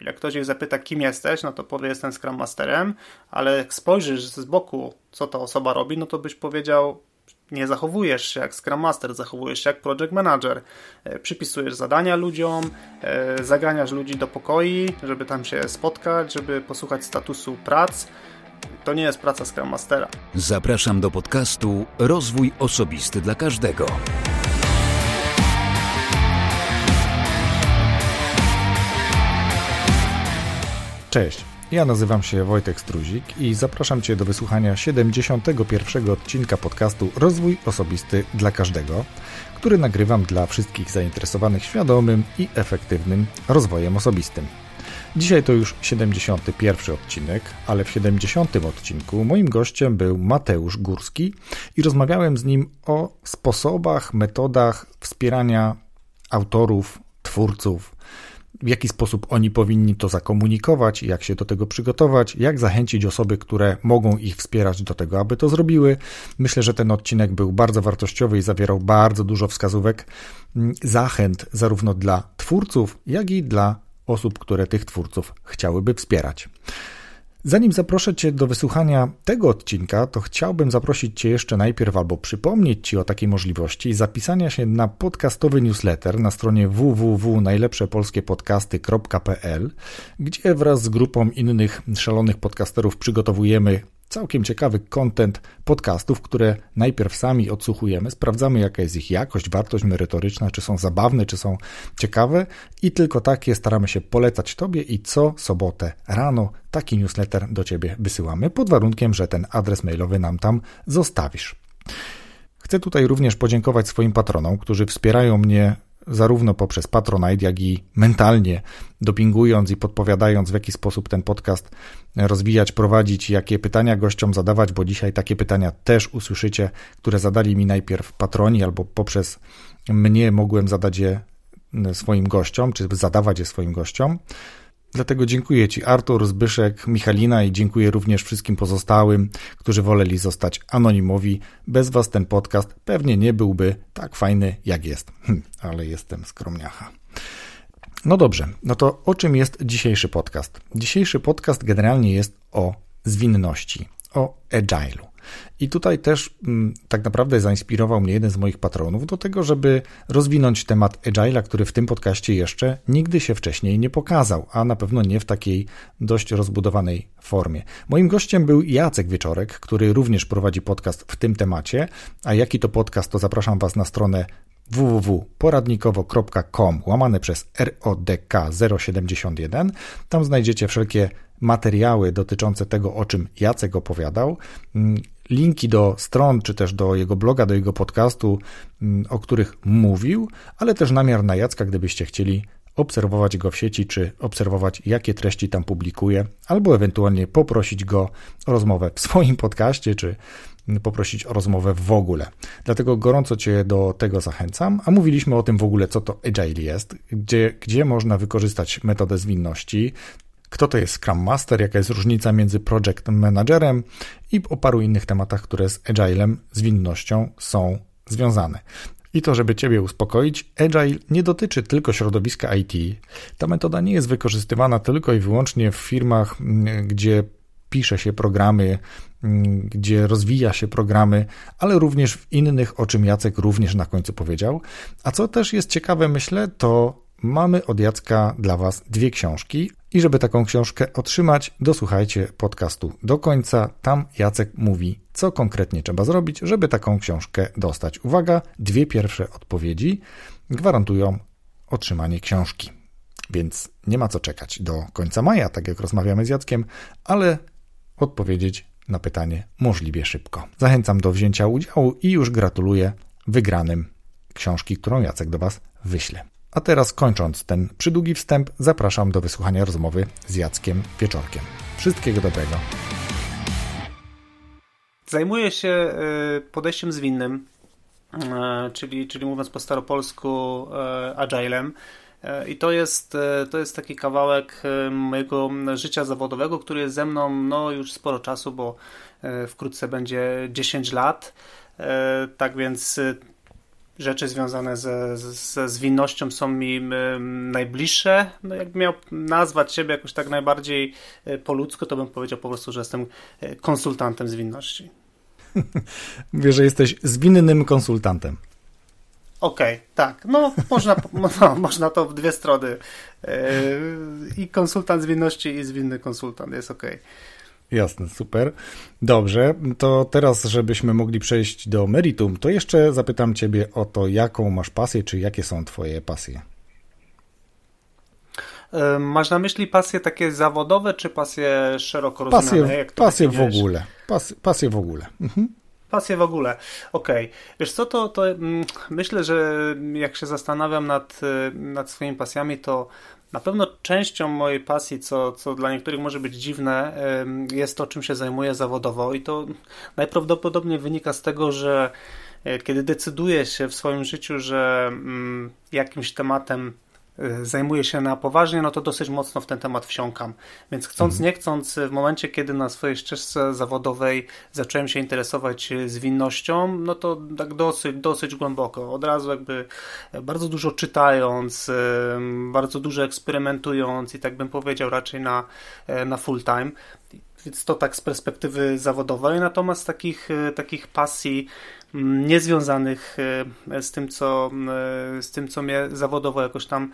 Czyli jak ktoś ich zapyta, kim jesteś, no to powie, jestem Scrum Masterem, ale jak spojrzysz z boku, co ta osoba robi, no to byś powiedział, nie zachowujesz się jak Scrum Master, zachowujesz się jak Project Manager. E, przypisujesz zadania ludziom, e, zaganiasz ludzi do pokoi, żeby tam się spotkać, żeby posłuchać statusu prac. To nie jest praca Scrum Mastera. Zapraszam do podcastu Rozwój Osobisty dla Każdego. Cześć, ja nazywam się Wojtek Struzik i zapraszam Cię do wysłuchania 71. odcinka podcastu Rozwój Osobisty dla Każdego, który nagrywam dla wszystkich zainteresowanych świadomym i efektywnym rozwojem osobistym. Dzisiaj to już 71 odcinek, ale w 70 odcinku moim gościem był Mateusz Górski i rozmawiałem z nim o sposobach, metodach wspierania autorów, twórców, w jaki sposób oni powinni to zakomunikować, jak się do tego przygotować, jak zachęcić osoby, które mogą ich wspierać do tego, aby to zrobiły. Myślę, że ten odcinek był bardzo wartościowy i zawierał bardzo dużo wskazówek, mm, zachęt zarówno dla twórców, jak i dla osób, które tych twórców chciałyby wspierać. Zanim zaproszę Cię do wysłuchania tego odcinka, to chciałbym zaprosić Cię jeszcze najpierw albo przypomnieć Ci o takiej możliwości zapisania się na podcastowy newsletter na stronie www.najlepszepolskiepodcasty.pl, gdzie wraz z grupą innych szalonych podcasterów przygotowujemy całkiem ciekawy content podcastów, które najpierw sami odsłuchujemy, sprawdzamy jaka jest ich jakość, wartość merytoryczna, czy są zabawne, czy są ciekawe i tylko takie staramy się polecać Tobie i co sobotę rano taki newsletter do Ciebie wysyłamy, pod warunkiem, że ten adres mailowy nam tam zostawisz. Chcę tutaj również podziękować swoim patronom, którzy wspierają mnie zarówno poprzez Patronite, jak i mentalnie, dopingując i podpowiadając, w jaki sposób ten podcast rozwijać, prowadzić, jakie pytania gościom zadawać, bo dzisiaj takie pytania też usłyszycie, które zadali mi najpierw patroni, albo poprzez mnie mogłem zadać je swoim gościom, czy zadawać je swoim gościom. Dlatego dziękuję Ci, Artur, Zbyszek, Michalina i dziękuję również wszystkim pozostałym, którzy woleli zostać anonimowi. Bez Was ten podcast pewnie nie byłby tak fajny, jak jest. Hm, ale jestem skromniacha. No dobrze, no to o czym jest dzisiejszy podcast? Dzisiejszy podcast generalnie jest o zwinności, o agile'u. I tutaj też m, tak naprawdę zainspirował mnie jeden z moich patronów do tego, żeby rozwinąć temat Agile'a, który w tym podcaście jeszcze nigdy się wcześniej nie pokazał, a na pewno nie w takiej dość rozbudowanej formie. Moim gościem był Jacek Wieczorek, który również prowadzi podcast w tym temacie, a jaki to podcast, to zapraszam Was na stronę www.poradnikowo.com łamane przez RODK 071. Tam znajdziecie wszelkie materiały dotyczące tego, o czym Jacek opowiadał, mm, linki do stron, czy też do jego bloga, do jego podcastu, mm, o których mówił, ale też namiar na Jacka, gdybyście chcieli obserwować go w sieci, czy obserwować, jakie treści tam publikuje, albo ewentualnie poprosić go o rozmowę w swoim podcaście, czy poprosić o rozmowę w ogóle. Dlatego gorąco Cię do tego zachęcam. A mówiliśmy o tym w ogóle, co to Agile jest, gdzie, gdzie można wykorzystać metodę zwinności, kto to jest Scrum Master, jaka jest różnica między Project Managerem i o paru innych tematach, które z Agilem, zwinnością są związane. I to, żeby Ciebie uspokoić, Agile nie dotyczy tylko środowiska IT. Ta metoda nie jest wykorzystywana tylko i wyłącznie w firmach, mm, gdzie pisze się programy, mm, gdzie rozwija się programy, ale również w innych, o czym Jacek również na końcu powiedział. A co też jest ciekawe, myślę, to mamy od Jacka dla Was dwie książki. I żeby taką książkę otrzymać, dosłuchajcie podcastu do końca. Tam Jacek mówi, co konkretnie trzeba zrobić, żeby taką książkę dostać. Uwaga, dwie pierwsze odpowiedzi gwarantują otrzymanie książki. Więc nie ma co czekać do końca maja, tak jak rozmawiamy z Jackiem, ale odpowiedzieć na pytanie możliwie szybko. Zachęcam do wzięcia udziału i już gratuluję wygranym książki, którą Jacek do Was wyśle. A teraz kończąc ten przydługi wstęp, zapraszam do wysłuchania rozmowy z Jackiem Wieczorkiem. Wszystkiego dobrego. Zajmuję się y, podejściem zwinnym, y, czyli, czyli mówiąc po staropolsku y, agilem. I to jest, to jest taki kawałek mojego życia zawodowego, który jest ze mną no, już sporo czasu, bo wkrótce będzie 10 lat. Tak więc rzeczy związane ze, ze zwinnością są mi najbliższe. No jakbym miał nazwać siebie jakoś tak najbardziej po ludzku, to bym powiedział po prostu, że jestem konsultantem zwinności. Mówię, że jesteś zwinnym konsultantem. Okej, okay, tak. No można, no, można to w dwie strony. Yy, I konsultant zwinności, i zwinny konsultant jest okej. Okay. Jasne, super. Dobrze, to teraz, żebyśmy mogli przejść do meritum, to jeszcze zapytam Ciebie o to, jaką masz pasję, czy jakie są Twoje pasje? Yy, masz na myśli pasje takie zawodowe, czy pasje szeroko rozumiane? Pasje, pasje w ogóle. Pasje, pasje w ogóle. Mhm. Pasje w ogóle. Okej. Okay. Wiesz co, to, to mm, myślę, że jak się zastanawiam nad, y, nad swoimi pasjami, to na pewno częścią mojej pasji, co, co dla niektórych może być dziwne, jest to, czym się zajmuję zawodowo i to najprawdopodobniej wynika z tego, że e, kiedy decyduję się w swoim życiu, że mm, jakimś tematem zajmuję się na poważnie, no to dosyć mocno w ten temat wsiąkam. Więc chcąc, mhm. nie chcąc, w momencie, kiedy na swojej ścieżce zawodowej zacząłem się interesować zwinnością, no to tak dosyć, dosyć głęboko. Od razu jakby bardzo dużo czytając, y, bardzo dużo eksperymentując i tak bym powiedział raczej na, y, na full time. Więc to tak z perspektywy zawodowej, natomiast takich, takich pasji mm, niezwiązanych z tym, co, z tym, co mnie zawodowo jakoś tam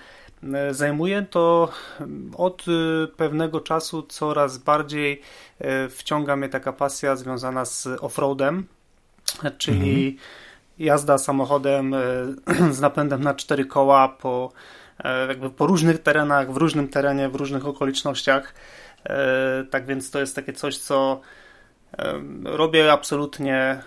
E, zajmuję, to od e, pewnego czasu coraz bardziej e, wciąga mnie taka pasja związana z offroadem, czyli mhm. jazda samochodem z napędem na cztery koła po, jakby po różnych terenach, w różnym terenie, w różnych okolicznościach. Tak więc to jest takie coś, co robię absolutnie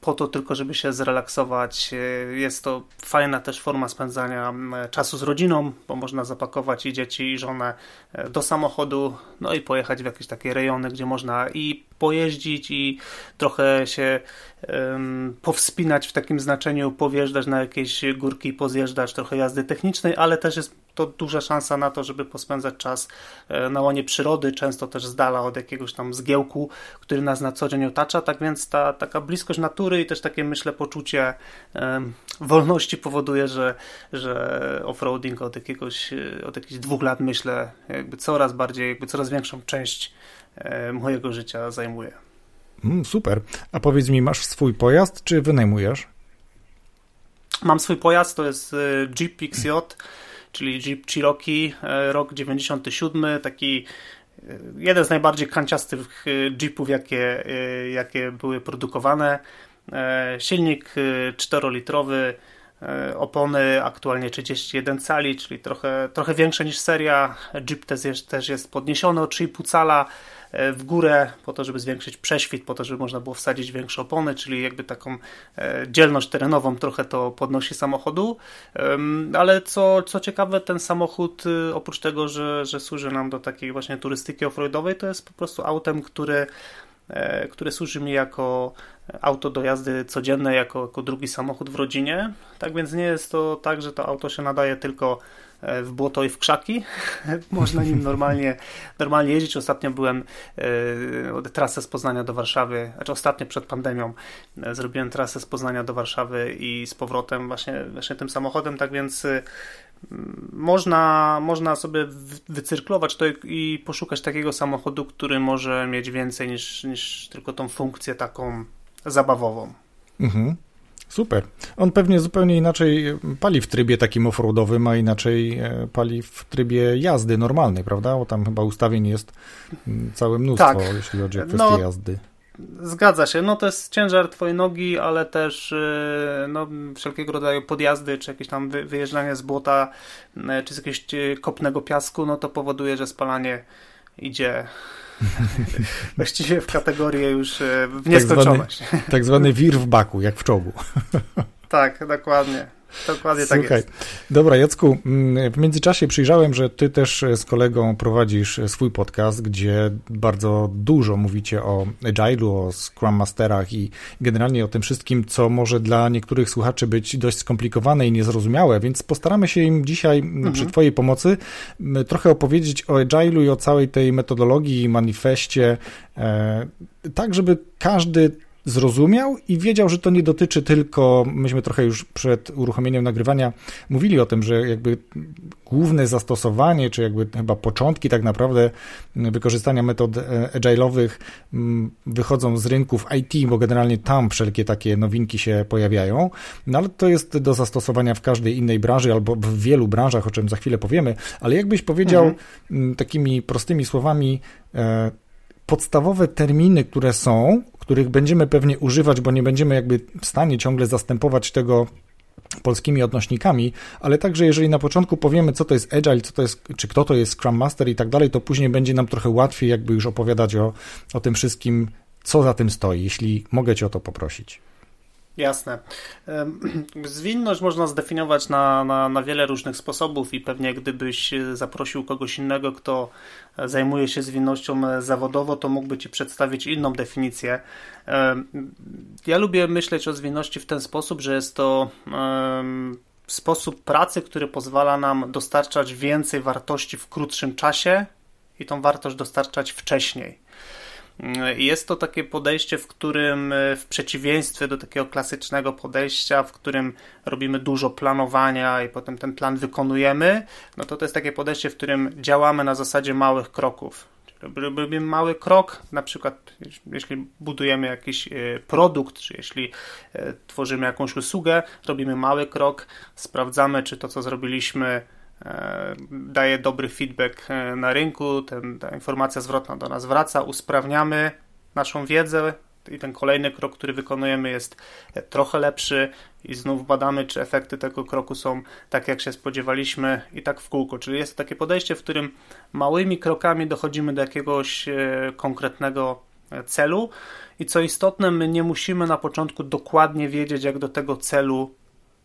po to tylko, żeby się zrelaksować. Jest to fajna też forma spędzania czasu z rodziną, bo można zapakować i dzieci, i żonę e, do samochodu, no i pojechać w jakieś takie rejony, gdzie można i pojeździć i trochę się um, powspinać w takim znaczeniu, powjeżdżać na jakieś górki pozjeżdżać, trochę jazdy technicznej, ale też jest to duża szansa na to, żeby pospędzać czas e, na łonie przyrody, często też z dala od jakiegoś tam zgiełku, który nas na co dzień otacza, tak więc ta taka bliskość natury i też takie myślę poczucie um, wolności powoduje, że, że offroading od jakiegoś, e, od jakichś dwóch lat myślę jakby coraz bardziej, jakby coraz większą część mojego życia zajmuje. Mm, super. A powiedz mi, masz swój pojazd, czy wynajmujesz? Mam swój pojazd, to jest e, Jeep XJ, czyli Jeep Cherokee, e, rok 97, taki jeden z najbardziej kanciastych Jeepów, jakie, jakie były produkowane. Silnik 4-litrowy, opony aktualnie 31 cali, czyli trochę, trochę większe niż seria. Jeep też jest, też jest podniesiony o 3,5 cala. E, w górę po to, żeby zwiększyć prześwit, po to, żeby można było wsadzić większe opony, czyli jakby taką e, dzielność terenową trochę to podnosi samochodu. Ale co, co ciekawe, ten samochód y, oprócz tego, że, że służy nam do takiej właśnie turystyki offroadowej, to jest po prostu autem, który e, które służy mi jako auto do jazdy codziennej, jako, jako drugi samochód w rodzinie. Tak więc nie jest to tak, że to auto się nadaje tylko E, w błoto i w krzaki. Można nim normalnie, normalnie jeździć. Ostatnio byłem e, trasę z Poznania do Warszawy, znaczy ostatnio przed pandemią e, zrobiłem trasę z Poznania do Warszawy i z powrotem właśnie, właśnie tym samochodem, tak więc można, można sobie wycyrklować to i poszukać takiego samochodu, który może mieć więcej niż, niż tylko tą funkcję taką zabawową. Mhm. Super. On pewnie zupełnie inaczej pali w trybie takim offroadowym, a inaczej e, pali w trybie jazdy normalnej, prawda? Bo tam chyba ustawień jest mm, całe mnóstwo, tak. jeśli chodzi o kwestię no, jazdy. Zgadza się. No to jest ciężar twojej nogi, ale też e, no, wszelkiego rodzaju podjazdy, czy jakieś tam wyjeżdżanie z błota, e, czy z jakiegoś kopnego piasku, no to powoduje, że spalanie idzie właściwie w kategorię już e, w nieskończoność. Tak zwany, tak zwany wir w baku, jak w czołgu. tak, dokładnie. Dokładnie tak Słuchaj, jest. Dobra, Jacku, mm, w międzyczasie przyjrzałem, że ty też z kolegą prowadzisz swój podcast, gdzie bardzo dużo mówicie o Agile'u, o Scrum Masterach i generalnie o tym wszystkim, co może dla niektórych słuchaczy być dość skomplikowane i niezrozumiałe, więc postaramy się im dzisiaj mhm. przy twojej pomocy trochę opowiedzieć o Agile'u i o całej tej metodologii, manifestie, e, tak żeby każdy zrozumiał i wiedział, że to nie dotyczy tylko, myśmy trochę już przed uruchomieniem nagrywania mówili o tym, że jakby główne zastosowanie, czy jakby chyba początki tak naprawdę wykorzystania metod e, agile'owych mm, wychodzą z rynków IT, bo generalnie tam wszelkie takie nowinki się pojawiają, no ale to jest do zastosowania w każdej innej branży albo w wielu branżach, o czym za chwilę powiemy, ale jakbyś powiedział mhm. Mm, takimi prostymi słowami, e, podstawowe terminy, które są, których będziemy pewnie używać, bo nie będziemy jakby w stanie ciągle zastępować tego polskimi odnośnikami, ale także jeżeli na początku powiemy, co to jest Agile, co to jest, czy kto to jest Scrum Master i tak dalej, to później będzie nam trochę łatwiej jakby już opowiadać o, o tym wszystkim, co za tym stoi, jeśli mogę Cię o to poprosić. Jasne. Zwinność można zdefiniować na, na, na wiele różnych sposobów i pewnie gdybyś zaprosił kogoś innego, kto zajmuje się zwinnością zawodowo, to mógłby Ci przedstawić inną definicję. Ja lubię myśleć o zwinności w ten sposób, że jest to sposób pracy, który pozwala nam dostarczać więcej wartości w krótszym czasie i tą wartość dostarczać wcześniej. Jest to takie podejście, w którym e, w przeciwieństwie do takiego klasycznego podejścia, w którym robimy dużo planowania i potem ten plan wykonujemy, no to to jest takie podejście, w którym działamy na zasadzie małych kroków. Robimy mały krok, na przykład jeśli budujemy jakiś e, produkt, czy jeśli e, tworzymy jakąś usługę, robimy mały krok, sprawdzamy, czy to, co zrobiliśmy, daje dobry feedback e, na rynku, ten, ta informacja zwrotna do nas wraca, usprawniamy naszą wiedzę i ten kolejny krok, który wykonujemy jest e, trochę lepszy i znów badamy, czy efekty tego kroku są tak, jak się spodziewaliśmy i tak w kółko. Czyli jest takie podejście, w którym małymi krokami dochodzimy do jakiegoś konkretnego celu i co istotne, my nie musimy na początku dokładnie wiedzieć, jak do tego celu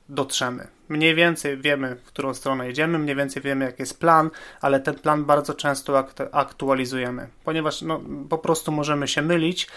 dotrzemy. Mniej więcej wiemy, w którą stronę jedziemy, mniej więcej wiemy, jaki jest plan, ale ten plan bardzo często aktualizujemy, ponieważ no, po prostu możemy się mylić,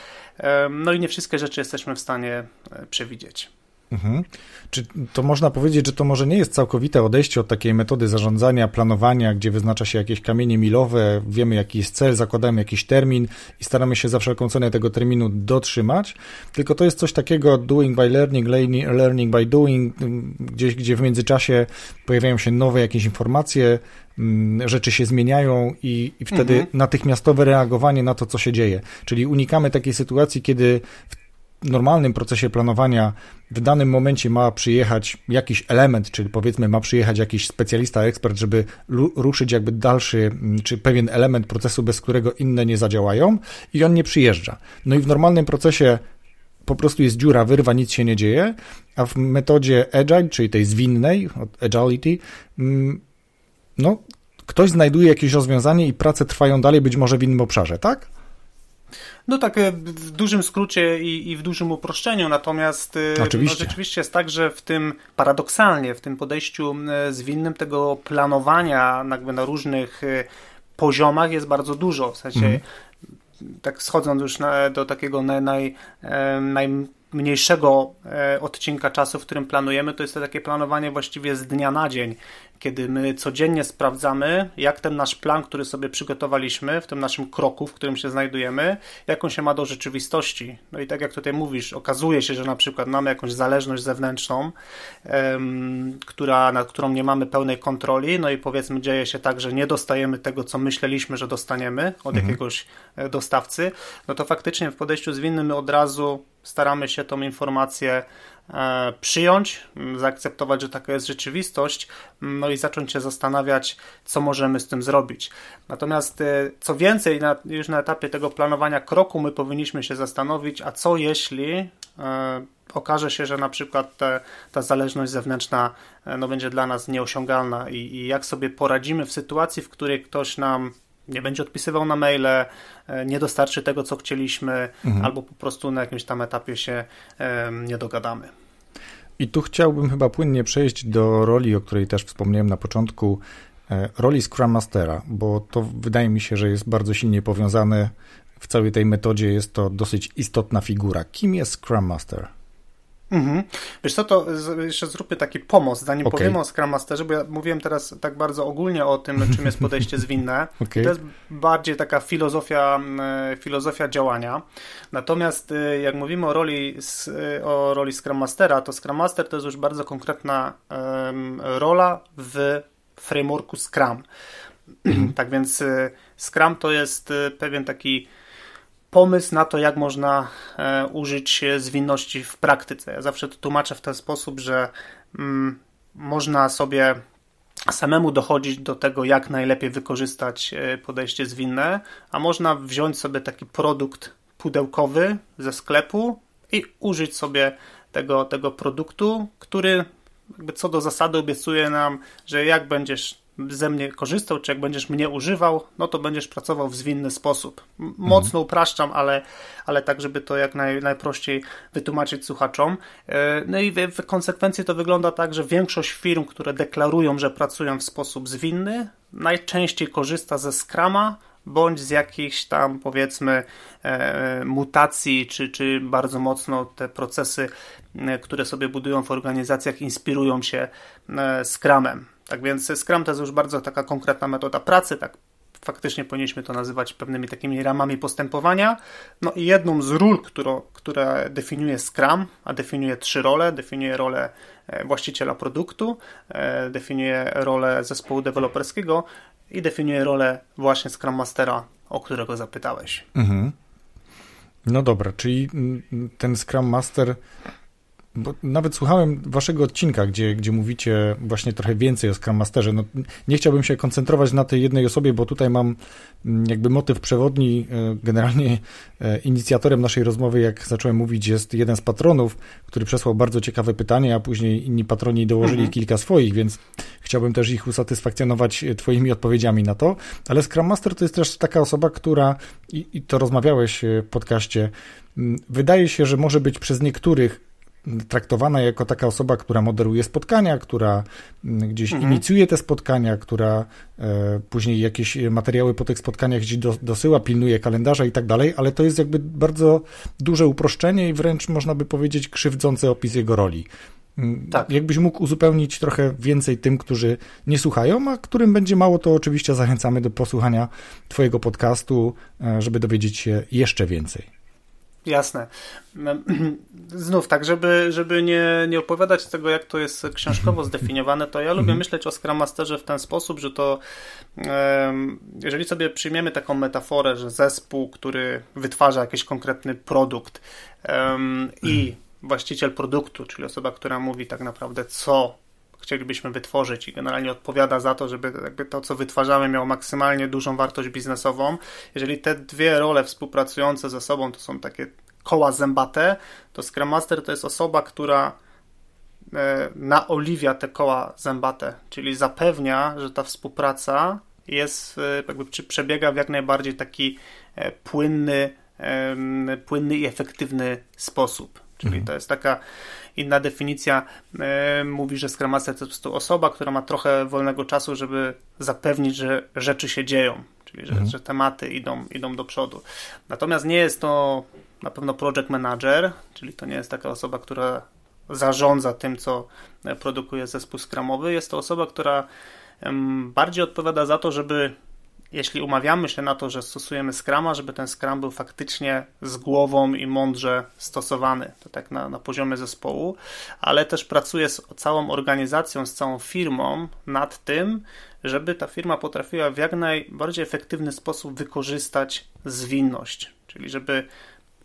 no i nie wszystkie rzeczy jesteśmy w stanie e, przewidzieć. Mhm. Czy to można powiedzieć, że to może nie jest całkowite odejście od takiej metody zarządzania, planowania, gdzie wyznacza się jakieś kamienie milowe, wiemy jaki jest cel, zakładamy jakiś termin i staramy się za wszelką cenę tego terminu dotrzymać, tylko to jest coś takiego doing by learning, learning by doing, gdzieś gdzie w międzyczasie pojawiają się nowe jakieś informacje, mm, rzeczy się zmieniają i, i wtedy mhm. natychmiastowe reagowanie na to, co się dzieje. Czyli unikamy takiej sytuacji, kiedy w normalnym procesie planowania w danym momencie ma przyjechać jakiś element, czyli powiedzmy ma przyjechać jakiś specjalista, ekspert, żeby ruszyć jakby dalszy, mm, czy pewien element procesu, bez którego inne nie zadziałają i on nie przyjeżdża. No i w normalnym procesie po prostu jest dziura, wyrwa, nic się nie dzieje, a w metodzie agile, czyli tej zwinnej, od agility, mm, no ktoś znajduje jakieś rozwiązanie i prace trwają dalej, być może w innym obszarze, tak? No tak, e, w dużym skrócie i, i w dużym uproszczeniu, natomiast e, Oczywiście. No, rzeczywiście jest tak, że w tym paradoksalnie, w tym podejściu e, zwinnym tego planowania jakby na różnych poziomach jest bardzo dużo. W sensie mm. tak schodząc już na, do takiego naj, naj, najmniejszego odcinka czasu, w którym planujemy, to jest to takie planowanie właściwie z dnia na dzień kiedy my codziennie sprawdzamy, jak ten nasz plan, który sobie przygotowaliśmy w tym naszym kroku, w którym się znajdujemy, jak on się ma do rzeczywistości. No i tak jak tutaj mówisz, okazuje się, że na przykład mamy jakąś zależność zewnętrzną, um, która, nad którą nie mamy pełnej kontroli, no i powiedzmy dzieje się tak, że nie dostajemy tego, co myśleliśmy, że dostaniemy od mhm. jakiegoś e, dostawcy, no to faktycznie w podejściu zwinnym my od razu staramy się tą informację przyjąć, zaakceptować, że taka jest rzeczywistość, no i zacząć się zastanawiać, co możemy z tym zrobić. Natomiast e, co więcej, już na etapie tego planowania kroku my powinniśmy się zastanowić, a co jeśli e, okaże się, że na przykład te, ta zależność zewnętrzna no, będzie dla nas nieosiągalna i, i jak sobie poradzimy w sytuacji, w której ktoś nam nie będzie odpisywał na maile, e, nie dostarczy tego, co chcieliśmy, mhm. albo po prostu na jakimś tam etapie się nie dogadamy. I tu chciałbym chyba płynnie przejść do roli, o której też wspomniałem na początku, e, roli Scrum Mastera, bo to wydaje mi się, że jest bardzo silnie powiązane w całej tej metodzie, jest to dosyć istotna figura. Kim jest Scrum Master? Mhm. Wiesz co, to jeszcze zróbmy taki pomost, zanim okay. powiemy o Scrum Masterze, bo ja mówiłem teraz tak bardzo ogólnie o tym, czym jest podejście zwinne. okay. To jest bardziej taka filozofia, filozofia działania. Natomiast e, jak mówimy o roli, o roli Scrum Mastera, to Scrum Master to jest już bardzo konkretna rola w frameworku Scrum. Tak więc Scrum to jest pewien taki pomysł na to, jak można e, użyć zwinności w praktyce. Ja zawsze to tłumaczę w ten sposób, że mm, można sobie samemu dochodzić do tego, jak najlepiej wykorzystać e, podejście zwinne, a można wziąć sobie taki produkt pudełkowy ze sklepu i użyć sobie tego, tego produktu, który jakby co do zasady obiecuje nam, że jak będziesz ze mnie korzystał, czy jak będziesz mnie używał, no to będziesz pracował w zwinny sposób. Mocno mhm. upraszczam, ale, ale tak, żeby to jak naj, najprościej wytłumaczyć słuchaczom. E, no i w, konsekwencji to wygląda tak, że większość firm, które deklarują, że pracują w sposób zwinny, najczęściej korzysta ze Scrama, bądź z jakichś tam powiedzmy e, mutacji, czy, czy bardzo mocno te procesy, e, które sobie budują w organizacjach, inspirują się e, Scrumem. Tak więc Scrum to jest już bardzo taka konkretna metoda pracy, tak faktycznie powinniśmy to nazywać pewnymi takimi ramami postępowania. No i jedną z ról, która definiuje Scrum, a definiuje trzy role, definiuje rolę e, właściciela produktu, e, definiuje rolę zespołu deweloperskiego i definiuje rolę właśnie Scrum Mastera, o którego zapytałeś. Mhm. No dobra, czyli ten Scrum Master bo nawet słuchałem waszego odcinka, gdzie, gdzie mówicie właśnie trochę więcej o Scrum Masterze. No, nie chciałbym się koncentrować na tej jednej osobie, bo tutaj mam mm, jakby motyw przewodni. E, generalnie e, inicjatorem naszej rozmowy, jak zacząłem mówić, jest jeden z patronów, który przesłał bardzo ciekawe pytanie, a później inni patroni dołożyli mhm. kilka swoich, więc chciałbym też ich usatysfakcjonować e, twoimi odpowiedziami na to. Ale Scrum Master to jest też taka osoba, która, i, i to rozmawiałeś w podcaście, mm, wydaje się, że może być przez niektórych traktowana jako taka osoba, która moderuje spotkania, która mm, gdzieś mhm. inicjuje te spotkania, która e, później jakieś materiały po tych spotkaniach gdzieś do, dosyła, pilnuje kalendarza i tak dalej, ale to jest jakby bardzo duże uproszczenie i wręcz można by powiedzieć krzywdzący opis jego roli. Mm, tak. Jakbyś mógł uzupełnić trochę więcej tym, którzy nie słuchają, a którym będzie mało, to oczywiście zachęcamy do posłuchania Twojego podcastu, e, żeby dowiedzieć się jeszcze więcej. Jasne. Znów tak, żeby, żeby nie, nie opowiadać tego, jak to jest książkowo zdefiniowane, to ja lubię mhm. myśleć o Scrum Masterze w ten sposób, że to jeżeli sobie przyjmiemy taką metaforę, że zespół, który wytwarza jakiś konkretny produkt i właściciel produktu, czyli osoba, która mówi tak naprawdę co chcielibyśmy wytworzyć i generalnie odpowiada za to, żeby jakby to, co wytwarzamy, miało maksymalnie dużą wartość biznesową. Jeżeli te dwie role współpracujące ze sobą to są takie koła zębate, to Scrum Master to jest osoba, która e, naoliwia te koła zębate, czyli zapewnia, że ta współpraca jest, e, jakby przebiega w jak najbardziej taki e, płynny, płynny i efektywny sposób. Czyli mhm. to jest taka inna definicja. E, mówi, że Scrum Master to jest po prostu osoba, która ma trochę wolnego czasu, żeby zapewnić, że rzeczy się dzieją, czyli że, mhm. że tematy idą, idą do przodu. Natomiast nie jest to na pewno project manager, czyli to nie jest taka osoba, która zarządza tym, co produkuje zespół skramowy. Jest to osoba, która bardziej odpowiada za to, żeby jeśli umawiamy się na to, że stosujemy Scrama, żeby ten Scrum był faktycznie z głową i mądrze stosowany, to tak na, na poziomie zespołu, ale też pracuję z całą organizacją, z całą firmą nad tym, żeby ta firma potrafiła w jak najbardziej efektywny sposób wykorzystać zwinność, czyli żeby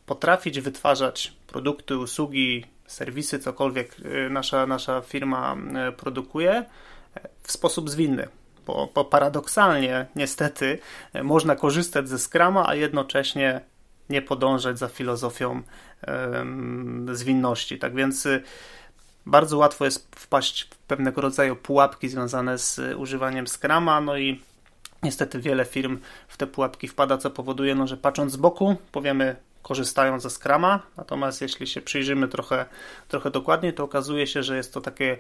potrafić wytwarzać produkty, usługi, serwisy, cokolwiek y, nasza, nasza firma y, produkuje w sposób zwinny bo, bo paradoksalnie, niestety, można korzystać ze Scrama, a jednocześnie nie podążać za filozofią zwinności. Tak więc y, bardzo łatwo jest wpaść w pewnego rodzaju pułapki związane z używaniem Scrama, no i niestety wiele firm w te pułapki wpada, co powoduje, no, że patrząc z boku, powiemy, korzystają ze Scrama, natomiast jeśli się przyjrzymy trochę, trochę dokładniej, to okazuje się, że jest to takie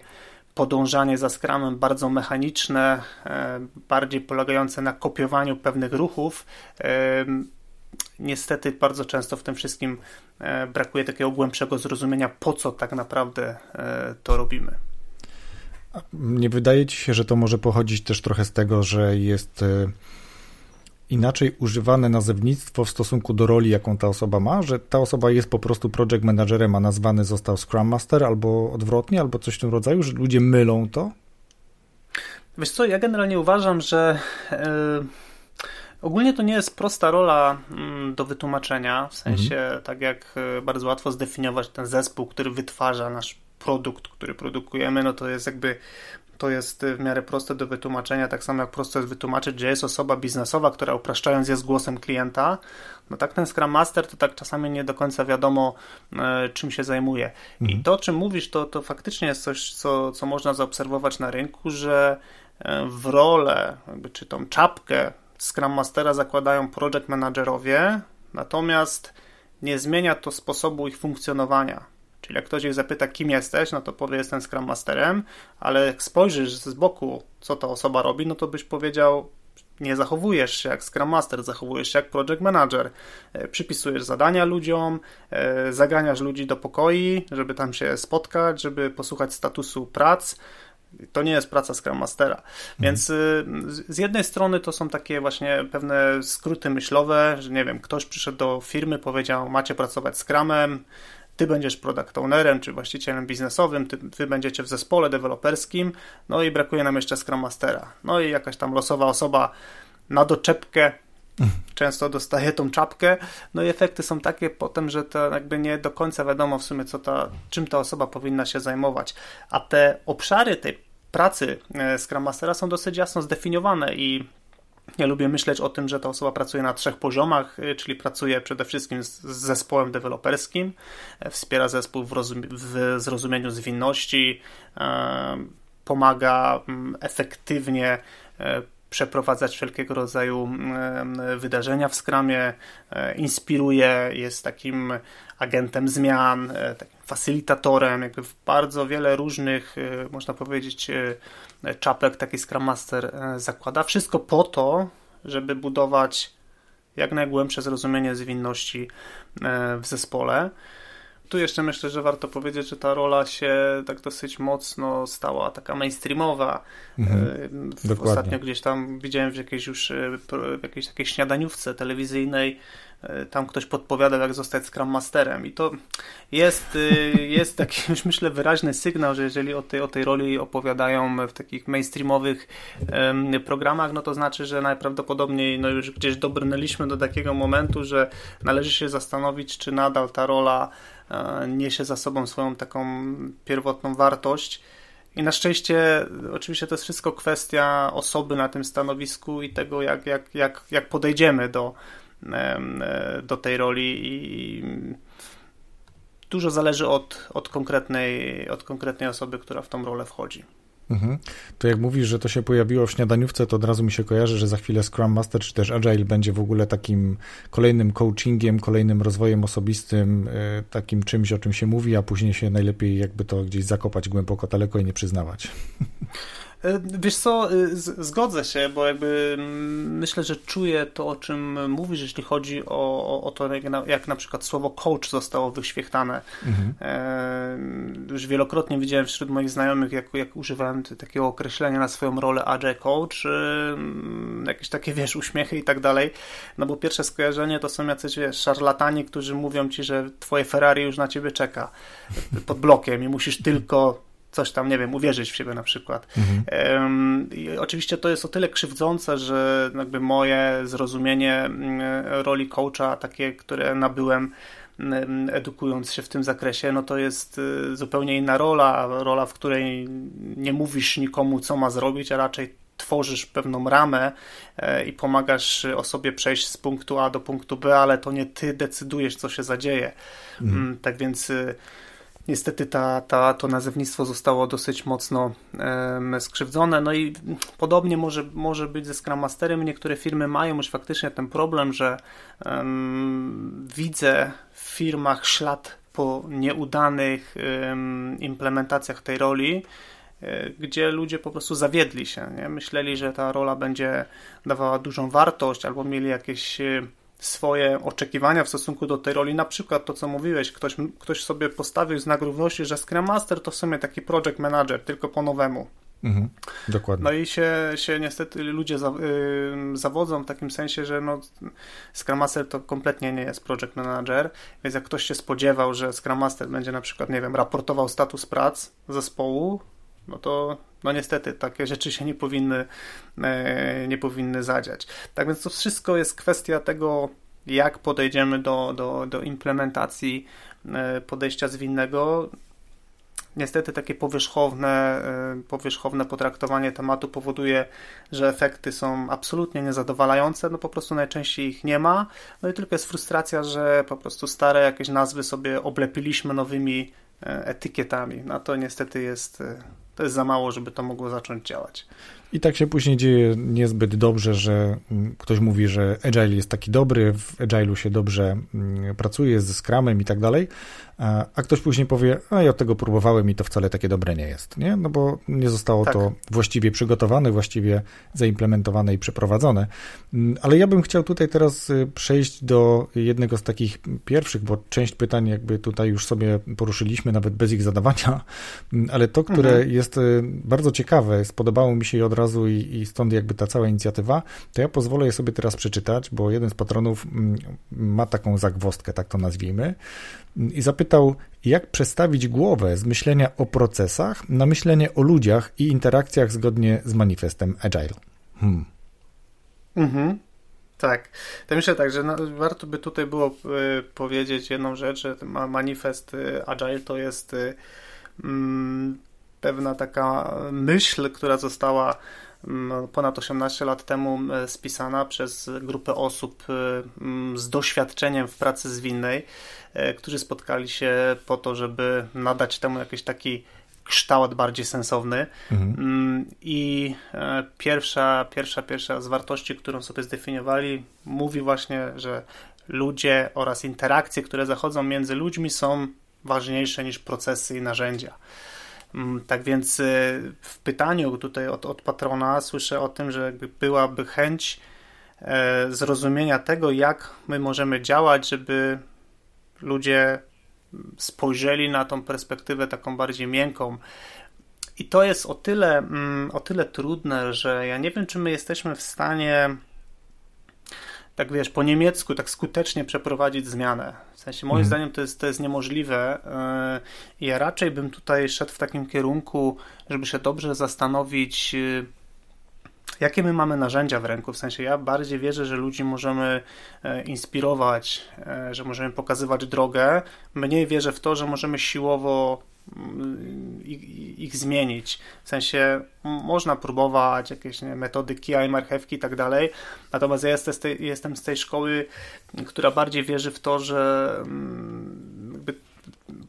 podążanie za skramem bardzo mechaniczne, e, bardziej polegające na kopiowaniu pewnych ruchów. E, niestety bardzo często w tym wszystkim e, brakuje takiego głębszego zrozumienia, po co tak naprawdę to robimy. Nie wydaje ci się, że to może pochodzić też trochę z tego, że jest inaczej używane nazewnictwo w stosunku do roli, jaką ta osoba ma, że ta osoba jest po prostu project managerem, a nazwany został Scrum Master, albo odwrotnie, albo coś w tym rodzaju, że ludzie mylą to? Wiesz co, ja generalnie uważam, że yy, ogólnie to nie jest prosta rola yy, do wytłumaczenia, w sensie mhm. tak jak yy, bardzo łatwo zdefiniować ten zespół, który wytwarza nasz produkt, który produkujemy, no to jest jakby to jest w miarę proste do wytłumaczenia, tak samo jak prosto jest wytłumaczyć, że jest osoba biznesowa, która upraszczając jest głosem klienta. No tak ten Scrum Master to tak czasami nie do końca wiadomo, e, czym się zajmuje. Mhm. I to, o czym mówisz, to, to faktycznie jest coś, co, co można zaobserwować na rynku, że e, w rolę, jakby, czy tą czapkę Scrum Mastera zakładają project managerowie, natomiast nie zmienia to sposobu ich funkcjonowania. Czyli jak ktoś ich zapyta, kim jesteś, no to powie, jestem Scrum Masterem, ale jak spojrzysz z boku, co ta osoba robi, no to byś powiedział, nie zachowujesz się jak Scrum Master, zachowujesz się jak Project Manager. E, przypisujesz zadania ludziom, e, zaganiasz ludzi do pokoi, żeby tam się spotkać, żeby posłuchać statusu prac. To nie jest praca Scrum Mastera. Mhm. Więc y, z jednej strony to są takie właśnie pewne skróty myślowe, że nie wiem, ktoś przyszedł do firmy, powiedział, macie pracować Scrumem, ty będziesz product ownerem czy właścicielem biznesowym, ty, wy będziecie w zespole deweloperskim, no i brakuje nam jeszcze Scrum Mastera. No i jakaś tam losowa osoba na doczepkę często dostaje tą czapkę, no i efekty są takie potem, że to jakby nie do końca wiadomo w sumie, co ta, czym ta osoba powinna się zajmować. A te obszary tej pracy e, Scrum Mastera są dosyć jasno zdefiniowane i ja lubię myśleć o tym, że ta osoba pracuje na trzech poziomach, y, czyli pracuje przede wszystkim z, zespołem deweloperskim, e, wspiera zespół w, rozum- w zrozumieniu zwinności, e, pomaga mm, efektywnie e, przeprowadzać wszelkiego rodzaju mm, wydarzenia w skramie, inspiruje, jest takim agentem zmian, takim facylitatorem, jakby w bardzo wiele różnych, można powiedzieć, czapek taki Scrum Master e, zakłada. Wszystko po to, żeby budować jak najgłębsze zrozumienie zwinności e, w zespole. Tu jeszcze myślę, że warto powiedzieć, że ta rola się tak dosyć mocno stała taka mainstreamowa. Mhm, e, Ostatnio gdzieś tam widziałem w jakiejś już w jakiejś takiej śniadaniówce telewizyjnej tam ktoś podpowiadał, jak zostać Scrum Masterem. I to jest, y, jest taki już myślę wyraźny sygnał, że jeżeli o tej, o tej roli opowiadają w takich mainstreamowych programach, no to znaczy, że najprawdopodobniej no już gdzieś dobrnęliśmy do takiego momentu, że należy się zastanowić, czy nadal ta rola e, niesie za sobą swoją taką pierwotną wartość. I na szczęście, oczywiście, to jest wszystko kwestia osoby na tym stanowisku i tego, jak, jak, jak, jak podejdziemy do, E, do tej roli i dużo zależy od, od, konkretnej, od konkretnej osoby, która w tą rolę wchodzi. Mhm. To jak mówisz, że to się pojawiło w śniadaniówce, to od razu mi się kojarzy, że za chwilę Scrum Master czy też Agile będzie w ogóle takim kolejnym coachingiem, kolejnym rozwojem osobistym, e, takim czymś, o czym się mówi, a później się najlepiej jakby to gdzieś zakopać głęboko daleko i nie przyznawać. E, wiesz co, e, zgodzę się, bo jakby mm, myślę, że czuję to, o czym mówisz, jeśli chodzi o, o to, jak na, jak na przykład słowo coach zostało wyświechtane. Mhm. E, już wielokrotnie widziałem wśród moich znajomych, jak, jak używałem takiego określenia na swoją rolę agile coach, e, jakieś takie, wiesz, uśmiechy i tak dalej, no bo pierwsze skojarzenie to są jacyś, wiesz, szarlatani, którzy mówią ci, że twoje Ferrari już na ciebie czeka pod blokiem i musisz tylko coś tam, nie wiem, uwierzyć w siebie na przykład. Mhm. I oczywiście to jest o tyle krzywdzące, że jakby moje zrozumienie mm, roli coacha, takie, które nabyłem mm, edukując się w tym zakresie, no to jest y, zupełnie inna rola, rola, w której nie mówisz nikomu, co ma zrobić, a raczej tworzysz pewną ramę e, i pomagasz osobie przejść z punktu A do punktu B, ale to nie ty decydujesz, co się zadzieje. Mhm. Mm, tak więc y, niestety ta, ta, to nazewnictwo zostało dosyć mocno um, skrzywdzone. No i podobnie może, może być ze Scrum Masterem. Niektóre firmy mają już faktycznie ten problem, że um, widzę w firmach ślad po nieudanych um, implementacjach tej roli, e, gdzie ludzie po prostu zawiedli się. Nie? Myśleli, że ta rola będzie dawała dużą wartość, albo mieli jakieś e, swoje oczekiwania w stosunku do tej roli. Na przykład to, co mówiłeś, ktoś, ktoś sobie postawił znak równości, że Scrum Master to w sumie taki project manager, tylko po nowemu. Mhm, dokładnie. No i się, się niestety ludzie za, zawodzą w takim sensie, że no, Scrum Master to kompletnie nie jest project manager, więc jak ktoś się spodziewał, że Scrum Master będzie na przykład, nie wiem, raportował status prac zespołu, no to no niestety takie rzeczy się nie powinny, e, nie powinny zadziać. Tak więc to wszystko jest kwestia tego, jak podejdziemy do, do, do implementacji e, podejścia zwinnego. Niestety takie powierzchowne, e, powierzchowne potraktowanie tematu powoduje, że efekty są absolutnie niezadowalające, no po prostu najczęściej ich nie ma, no i tylko jest frustracja, że po prostu stare jakieś nazwy sobie oblepiliśmy nowymi etykietami. No to niestety jest to jest za mało, żeby to mogło zacząć działać. I tak się później dzieje niezbyt dobrze, że mm, ktoś mówi, że Agile jest taki dobry, w Agile'u się dobrze mm, pracuje ze Scrumem i tak dalej, a ktoś później powie, a ja tego próbowałem i to wcale takie dobre nie jest, nie? No bo nie zostało tak. to właściwie przygotowane, właściwie zaimplementowane i przeprowadzone. Mm, ale ja bym chciał tutaj teraz y, przejść do jednego z takich pierwszych, bo część pytań jakby tutaj już sobie poruszyliśmy, nawet bez ich zadawania, ale to, które mhm. jest y, bardzo ciekawe, spodobało mi się je od razu i, i stąd jakby ta cała inicjatywa, to ja pozwolę je sobie teraz przeczytać, bo jeden z patronów mm, ma taką zagwostkę, tak to nazwijmy, i zapytał, jak przestawić głowę z myślenia o procesach na myślenie o ludziach i interakcjach zgodnie z manifestem Agile. Hmm. Mhm. Tak. To myślę tak, że warto by tutaj było y, powiedzieć jedną rzecz, że manifest y, Agile to jest y, mm, pewna taka myśl, która została ponad 18 lat temu e, spisana przez grupę osób e, mm, z doświadczeniem w pracy zwinnej, e, którzy spotkali się po to, żeby nadać temu jakiś taki kształt bardziej sensowny. Mhm. Mm, I pierwsza, pierwsza, pierwsza z wartości, którą sobie zdefiniowali, mówi właśnie, że ludzie oraz interakcje, które zachodzą między ludźmi, są ważniejsze niż procesy i narzędzia. Mm, tak więc y, w pytaniu tutaj od, od patrona słyszę o tym, że byłaby chęć e, zrozumienia tego, jak my możemy działać, żeby ludzie spojrzeli na tą perspektywę taką bardziej miękką. I to jest o tyle, mm, o tyle trudne, że ja nie wiem, czy my jesteśmy w stanie tak wiesz, po niemiecku tak skutecznie przeprowadzić zmianę. W sensie moim mhm. zdaniem to jest, to jest niemożliwe. I ja raczej bym tutaj szedł w takim kierunku, żeby się dobrze zastanowić, y, jakie my mamy narzędzia w ręku. W sensie ja bardziej wierzę, że ludzi możemy e, inspirować, e, że możemy pokazywać drogę. Mniej wierzę w to, że możemy siłowo ich, ich, zmienić. W sensie można próbować jakieś nie, metody kija i marchewki i tak dalej, natomiast ja jestem z, tej, jestem z tej szkoły, która bardziej wierzy w to, że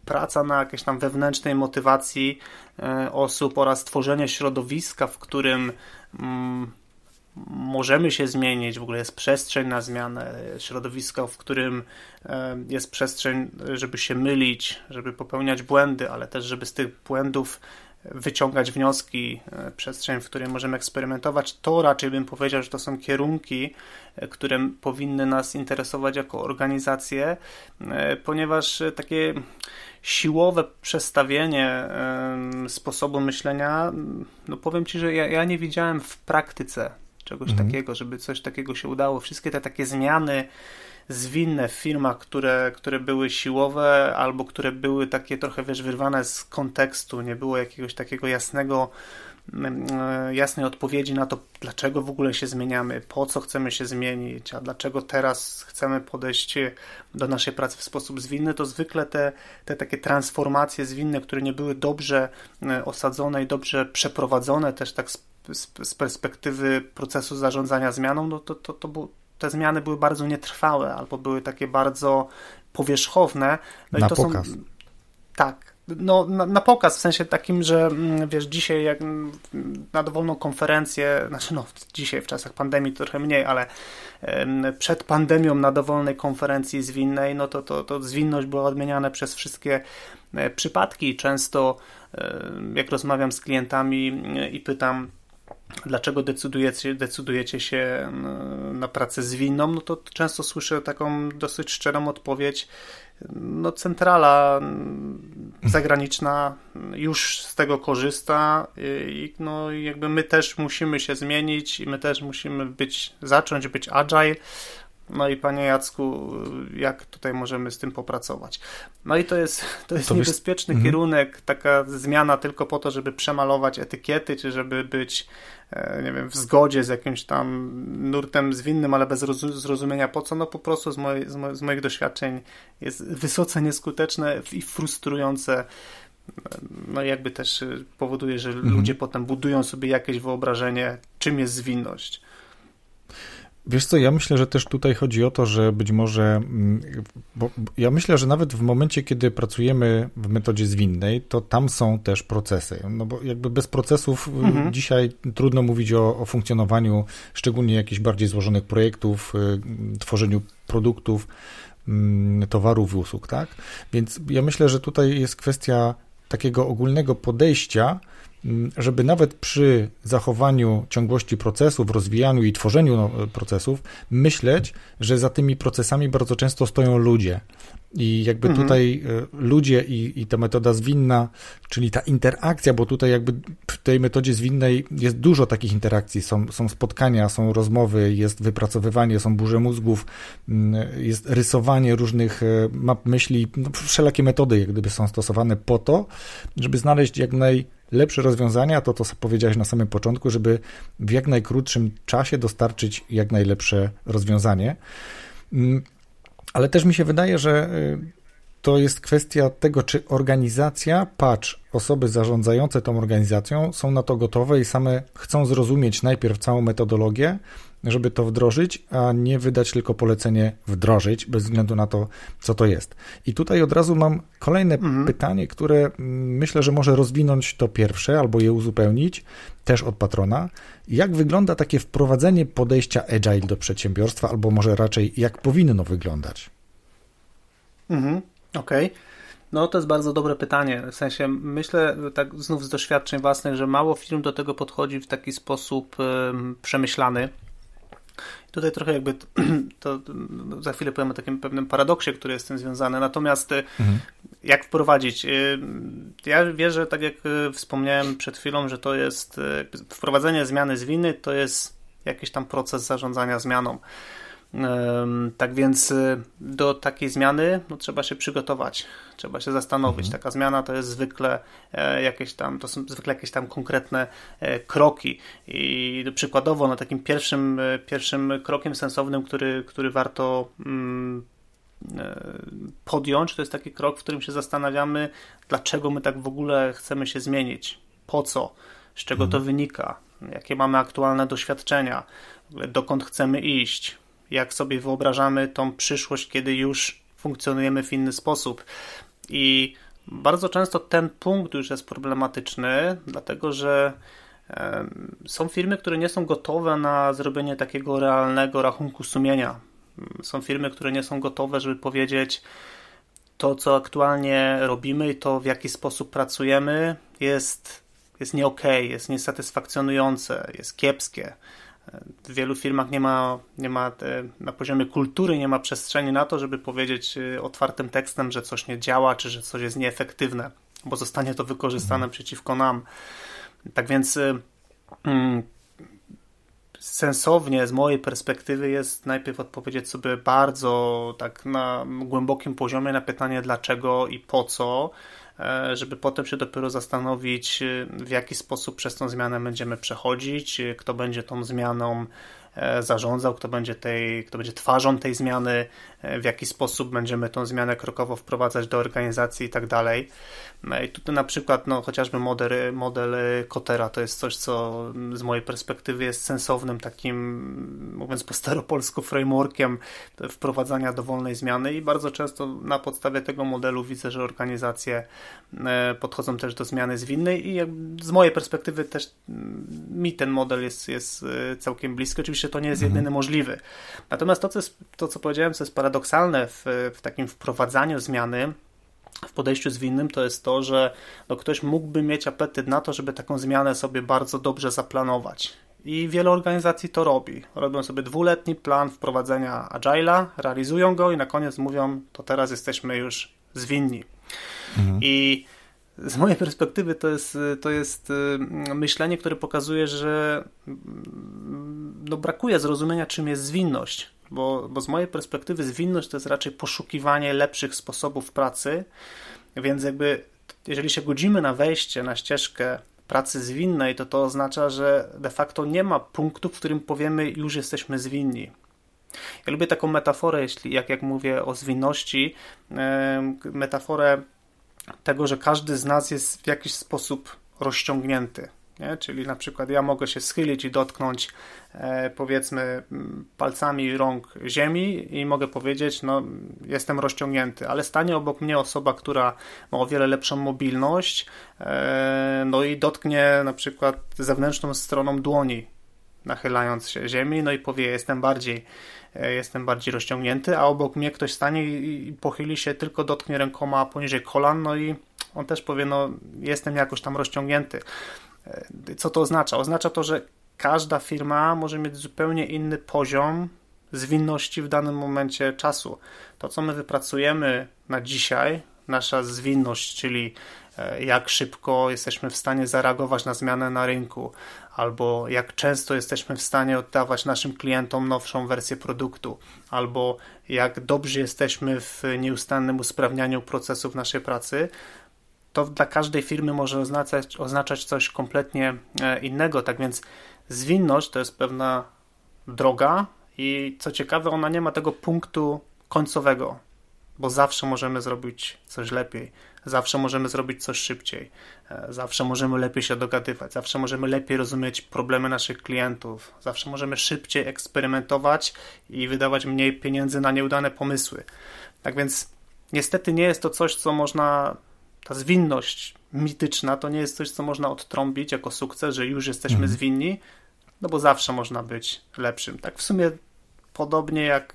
praca na jakiejś tam wewnętrznej motywacji e, osób oraz tworzenie środowiska, w którym możemy się zmienić, w ogóle jest przestrzeń na zmianę, środowisko, w którym e, jest przestrzeń, żeby się mylić, żeby popełniać błędy, ale też, żeby z tych błędów wyciągać wnioski, e, przestrzeń, w której możemy eksperymentować, to raczej bym powiedział, że to są kierunki, e, które powinny nas interesować jako organizację, ponieważ takie siłowe przestawienie sposobu myślenia, no powiem Ci, że ja, ja nie widziałem w praktyce czegoś mhm. takiego, żeby coś takiego się udało. Wszystkie te takie zmiany zwinne w firmach, które, które były siłowe albo które były takie trochę, wiesz, wyrwane z kontekstu, nie było jakiegoś takiego jasnego mm, e, jasnej odpowiedzi na to, dlaczego w ogóle się zmieniamy, po co chcemy się zmienić, a dlaczego teraz chcemy podejść do naszej pracy w sposób zwinny, to zwykle te, te takie transformacje zwinne, które nie były dobrze e, osadzone i dobrze przeprowadzone też tak z perspektywy procesu zarządzania zmianą, no to, to, to był, te zmiany były bardzo nietrwałe albo były takie bardzo powierzchowne. No na i to pokaz. Są, tak, no, na, na, pokaz, w sensie takim, że mm, wiesz, dzisiaj jak na dowolną konferencję, znaczy no dzisiaj w czasach pandemii trochę mniej, ale przed pandemią na dowolnej konferencji zwinnej, no to, to, to zwinność była odmieniana przez wszystkie e, przypadki. Często jak rozmawiam z klientami e, i pytam, dlaczego decydujecie, decydujecie się na pracę zwinną, no to często słyszę taką dosyć szczerą odpowiedź. No, centrala zagraniczna już z tego korzysta i no, jakby my też musimy się zmienić i my też musimy być, zacząć być agile, no i panie Jacku, jak tutaj możemy z tym popracować? No i to jest, to jest to niebezpieczny jest... kierunek, taka zmiana tylko po to, żeby przemalować etykiety, czy żeby być, e, nie wiem, w zgodzie z jakimś tam nurtem zwinnym, ale bez zrozumienia po co, no po prostu z, mojej, z, mo z moich doświadczeń jest wysoce nieskuteczne i frustrujące no jakby też powoduje, że mhm. ludzie potem budują sobie jakieś wyobrażenie, czym jest zwinność. Wiesz co, ja myślę, że też tutaj chodzi o to, że być może, mm, bo ja myślę, że nawet w momencie, kiedy pracujemy w metodzie zwinnej, to tam są też procesy. No bo jakby bez procesów y, mhm. dzisiaj trudno mówić o, o funkcjonowaniu szczególnie jakichś bardziej złożonych projektów, y, tworzeniu produktów, mm, towarów i usług, tak? Więc ja myślę, że tutaj jest kwestia takiego ogólnego podejścia, żeby nawet przy zachowaniu ciągłości procesów, rozwijaniu i tworzeniu no, procesów, myśleć, że za tymi procesami bardzo często stoją ludzie. I jakby mhm. tutaj e, ludzie i, i ta metoda zwinna, czyli ta interakcja, bo tutaj jakby w tej metodzie zwinnej jest dużo takich interakcji. Są, są spotkania, są rozmowy, jest wypracowywanie, są burze mózgów, mm, jest rysowanie różnych e, map myśli, no, wszelakie metody jak gdyby są stosowane po to, żeby znaleźć jak naj lepsze rozwiązania, to to co powiedziałeś na samym początku, żeby w jak najkrótszym czasie dostarczyć jak najlepsze rozwiązanie. Mm, ale też mi się wydaje, że y, to jest kwestia tego, czy organizacja, patrz, osoby zarządzające tą organizacją są na to gotowe i same chcą zrozumieć najpierw całą metodologię, żeby to wdrożyć, a nie wydać tylko polecenie wdrożyć, bez względu na to, co to jest. I tutaj od razu mam kolejne mhm. pytanie, które mm, myślę, że może rozwinąć to pierwsze albo je uzupełnić, też od patrona. Jak wygląda takie wprowadzenie podejścia agile do przedsiębiorstwa, albo może raczej jak powinno wyglądać? Mhm, okej. Okay. No to jest bardzo dobre pytanie. W sensie myślę tak znów z doświadczeń własnych, że mało firm do tego podchodzi w taki sposób przemyślany. Tutaj trochę jakby to, to, za chwilę powiem o takim pewnym paradoksie, który jest z tym związany. Natomiast y, mhm. jak wprowadzić? Y, ja wierzę, tak jak y, wspomniałem przed chwilą, że to jest wprowadzenie zmiany zwiny, to jest jakiś tam proces zarządzania zmianą. Tak więc y, do takiej zmiany no, trzeba się przygotować, trzeba się zastanowić. Mhm. Taka zmiana to jest zwykle e, jakieś tam, to są zwykle jakieś tam konkretne e, kroki. I przykładowo, no, takim pierwszym, e, pierwszym krokiem sensownym, który, który warto mm, podjąć, to jest taki krok, w którym się zastanawiamy, dlaczego my tak w ogóle chcemy się zmienić, po co, z czego to mhm. wynika, jakie mamy aktualne doświadczenia, dokąd chcemy iść jak sobie wyobrażamy tą przyszłość, kiedy już funkcjonujemy w inny sposób. I bardzo często ten punkt już jest problematyczny, dlatego że są firmy, które nie są gotowe na zrobienie takiego realnego rachunku sumienia. Są firmy, które nie są gotowe, żeby powiedzieć, to, co aktualnie robimy i to, w jaki sposób pracujemy, jest, jest nie okay, jest niesatysfakcjonujące, jest kiepskie w wielu firmach nie ma, nie ma te, na poziomie kultury nie ma przestrzeni na to, żeby powiedzieć y, otwartym tekstem, że coś nie działa, czy że coś jest nieefektywne, bo zostanie to wykorzystane mhm. przeciwko nam. Tak więc y, mm, sensownie z mojej perspektywy jest najpierw odpowiedzieć sobie bardzo tak na głębokim poziomie na pytanie dlaczego i po co, E, żeby potem się dopiero zastanowić, e, w jaki sposób przez tą zmianę będziemy przechodzić, e, kto będzie tą zmianą zarządzał, kto będzie, tej, kto będzie twarzą tej zmiany, w jaki sposób będziemy tą zmianę krokowo wprowadzać do organizacji i tak dalej. No I tutaj na przykład no, chociażby model, model Kotera to jest coś, co z mojej perspektywy jest sensownym takim, mówiąc po staropolsku, frameworkiem wprowadzania dowolnej zmiany i bardzo często na podstawie tego modelu widzę, że organizacje e, podchodzą też do zmiany zwinnej i z mojej perspektywy też mm, mi ten model jest, jest e, całkiem bliski. Oczywiście to nie jest mhm. jedyny możliwy. Natomiast to, co, jest, to, co powiedziałem, co jest paradoksalne w, w takim wprowadzaniu zmiany, w podejściu zwinnym to jest to, że no, ktoś mógłby mieć apetyt na to, żeby taką zmianę sobie bardzo dobrze zaplanować. I wiele organizacji to robi. Robią sobie dwuletni plan wprowadzenia Agile'a, realizują go i na koniec mówią, to teraz jesteśmy już zwinni. Mhm. I z mojej perspektywy to jest, to jest y, myślenie, które pokazuje, że mm, no, brakuje zrozumienia, czym jest zwinność. Bo, bo z mojej perspektywy zwinność to jest raczej poszukiwanie lepszych sposobów pracy, więc jakby jeżeli się godzimy na wejście na ścieżkę pracy zwinnej, to to oznacza, że de facto nie ma punktu, w którym powiemy już jesteśmy zwinni. Ja lubię taką metaforę, jeśli jak, jak mówię o zwinności, metaforę tego, że każdy z nas jest w jakiś sposób rozciągnięty. Nie? Czyli na przykład ja mogę się schylić i dotknąć e, powiedzmy palcami rąk ziemi i mogę powiedzieć, no jestem rozciągnięty, ale stanie obok mnie osoba, która ma o wiele lepszą mobilność, e, no i dotknie na przykład zewnętrzną stroną dłoni, nachylając się ziemi, no i powie jestem bardziej jestem bardziej rozciągnięty, a obok mnie ktoś stanie i, pochyli się, tylko dotknie rękoma poniżej kolan, no i on też powie, no jestem jakoś tam rozciągnięty. E, co to oznacza? Oznacza to, że każda firma może mieć zupełnie inny poziom zwinności w danym momencie czasu. To, co my wypracujemy na dzisiaj, nasza zwinność, czyli e, jak szybko jesteśmy w stanie zareagować na zmianę na rynku, albo jak często jesteśmy w stanie oddawać naszym klientom nowszą wersję produktu, albo jak dobrze jesteśmy w nieustannym usprawnianiu procesów naszej pracy, to dla każdej firmy może oznaczać, oznaczać coś kompletnie e, innego. Tak więc zwinność to jest pewna droga i co ciekawe, ona nie ma tego punktu końcowego, bo zawsze możemy zrobić coś lepiej, zawsze możemy zrobić coś szybciej, e, zawsze możemy lepiej się dogadywać, zawsze możemy lepiej rozumieć problemy naszych klientów, zawsze możemy szybciej eksperymentować i wydawać mniej pieniędzy na nieudane pomysły. Tak więc niestety nie jest to coś, co można ta zwinność mityczna to nie jest coś, co można odtrąbić jako sukces, że już jesteśmy mhm. zwinni, no bo zawsze można być lepszym. Tak w sumie podobnie jak,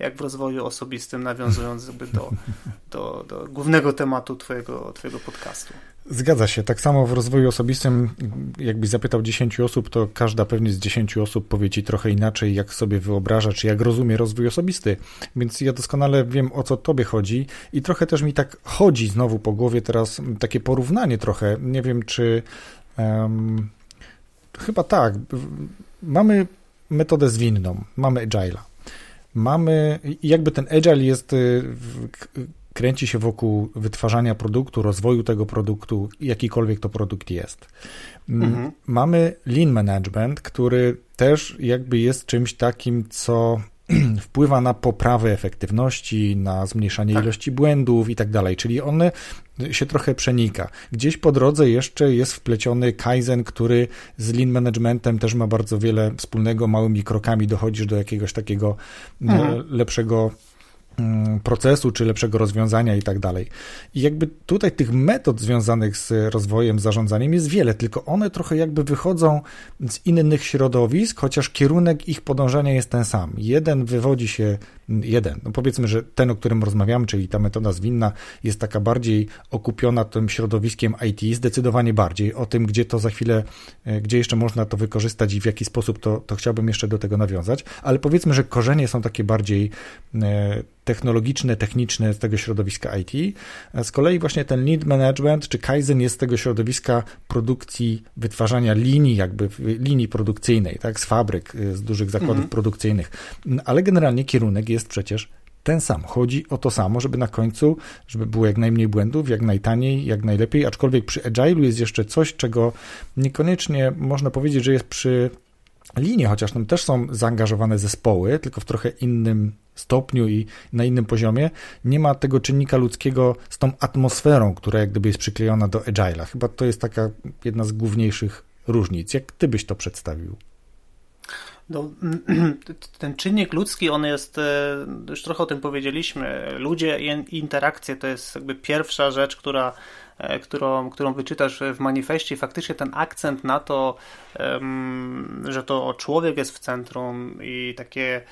jak w rozwoju osobistym, nawiązując do, do, do głównego tematu twojego, twojego podcastu. Zgadza się. Tak samo w rozwoju osobistym, jakbyś zapytał 10 osób, to każda pewnie z 10 osób powie ci trochę inaczej, jak sobie wyobraża, czy jak rozumie rozwój osobisty. Więc ja doskonale wiem, o co tobie chodzi i trochę też mi tak chodzi znowu po głowie teraz takie porównanie trochę. Nie wiem, czy um, chyba tak. Mamy metodę zwinną, mamy agile'a. Mamy, jakby ten agile jest y, kręci się wokół wytwarzania produktu, rozwoju tego produktu, jakikolwiek to produkt jest. Mhm. Mamy lean management, który też jakby jest czymś takim, co wpływa na poprawę efektywności, na zmniejszanie tak. ilości błędów i tak dalej, czyli one się trochę przenika. Gdzieś po drodze jeszcze jest wpleciony Kaizen, który z lean managementem też ma bardzo wiele wspólnego, małymi krokami dochodzisz do jakiegoś takiego e, mhm. lepszego Mm, procesu, czy lepszego rozwiązania i tak dalej. I jakby tutaj tych metod związanych z rozwojem, zarządzaniem jest wiele, tylko one trochę jakby wychodzą z innych środowisk, chociaż kierunek ich podążania jest ten sam. Jeden wywodzi się, jeden, no powiedzmy, że ten, o którym rozmawiamy, czyli ta metoda zwinna, jest taka bardziej okupiona tym środowiskiem IT, zdecydowanie bardziej. O tym, gdzie to za chwilę, e, gdzie jeszcze można to wykorzystać i w jaki sposób, to, to chciałbym jeszcze do tego nawiązać, ale powiedzmy, że korzenie są takie bardziej e, technologiczne, techniczne z tego środowiska IT. Z kolei właśnie ten lead management czy Kaizen jest z tego środowiska produkcji, wytwarzania linii, jakby linii produkcyjnej, tak, z fabryk, y, z dużych zakładów mhm. produkcyjnych. Ale generalnie kierunek jest przecież ten sam. Chodzi o to samo, żeby na końcu, żeby było jak najmniej błędów, jak najtaniej, jak najlepiej, aczkolwiek przy Agile'u jest jeszcze coś, czego niekoniecznie można powiedzieć, że jest przy linii, chociaż tam też są zaangażowane zespoły, tylko w trochę innym stopniu i na innym poziomie, nie ma tego czynnika ludzkiego z tą atmosferą, która jak gdyby jest przyklejona do Agile'a. Chyba to jest taka jedna z główniejszych różnic. Jak ty byś to przedstawił? No, ten czynnik ludzki, on jest, e, już trochę o tym powiedzieliśmy, ludzie i interakcje to jest jakby pierwsza rzecz, która, e, którą, którą wyczytasz w manifestie. Faktycznie ten akcent na to, że to człowiek jest w centrum i takie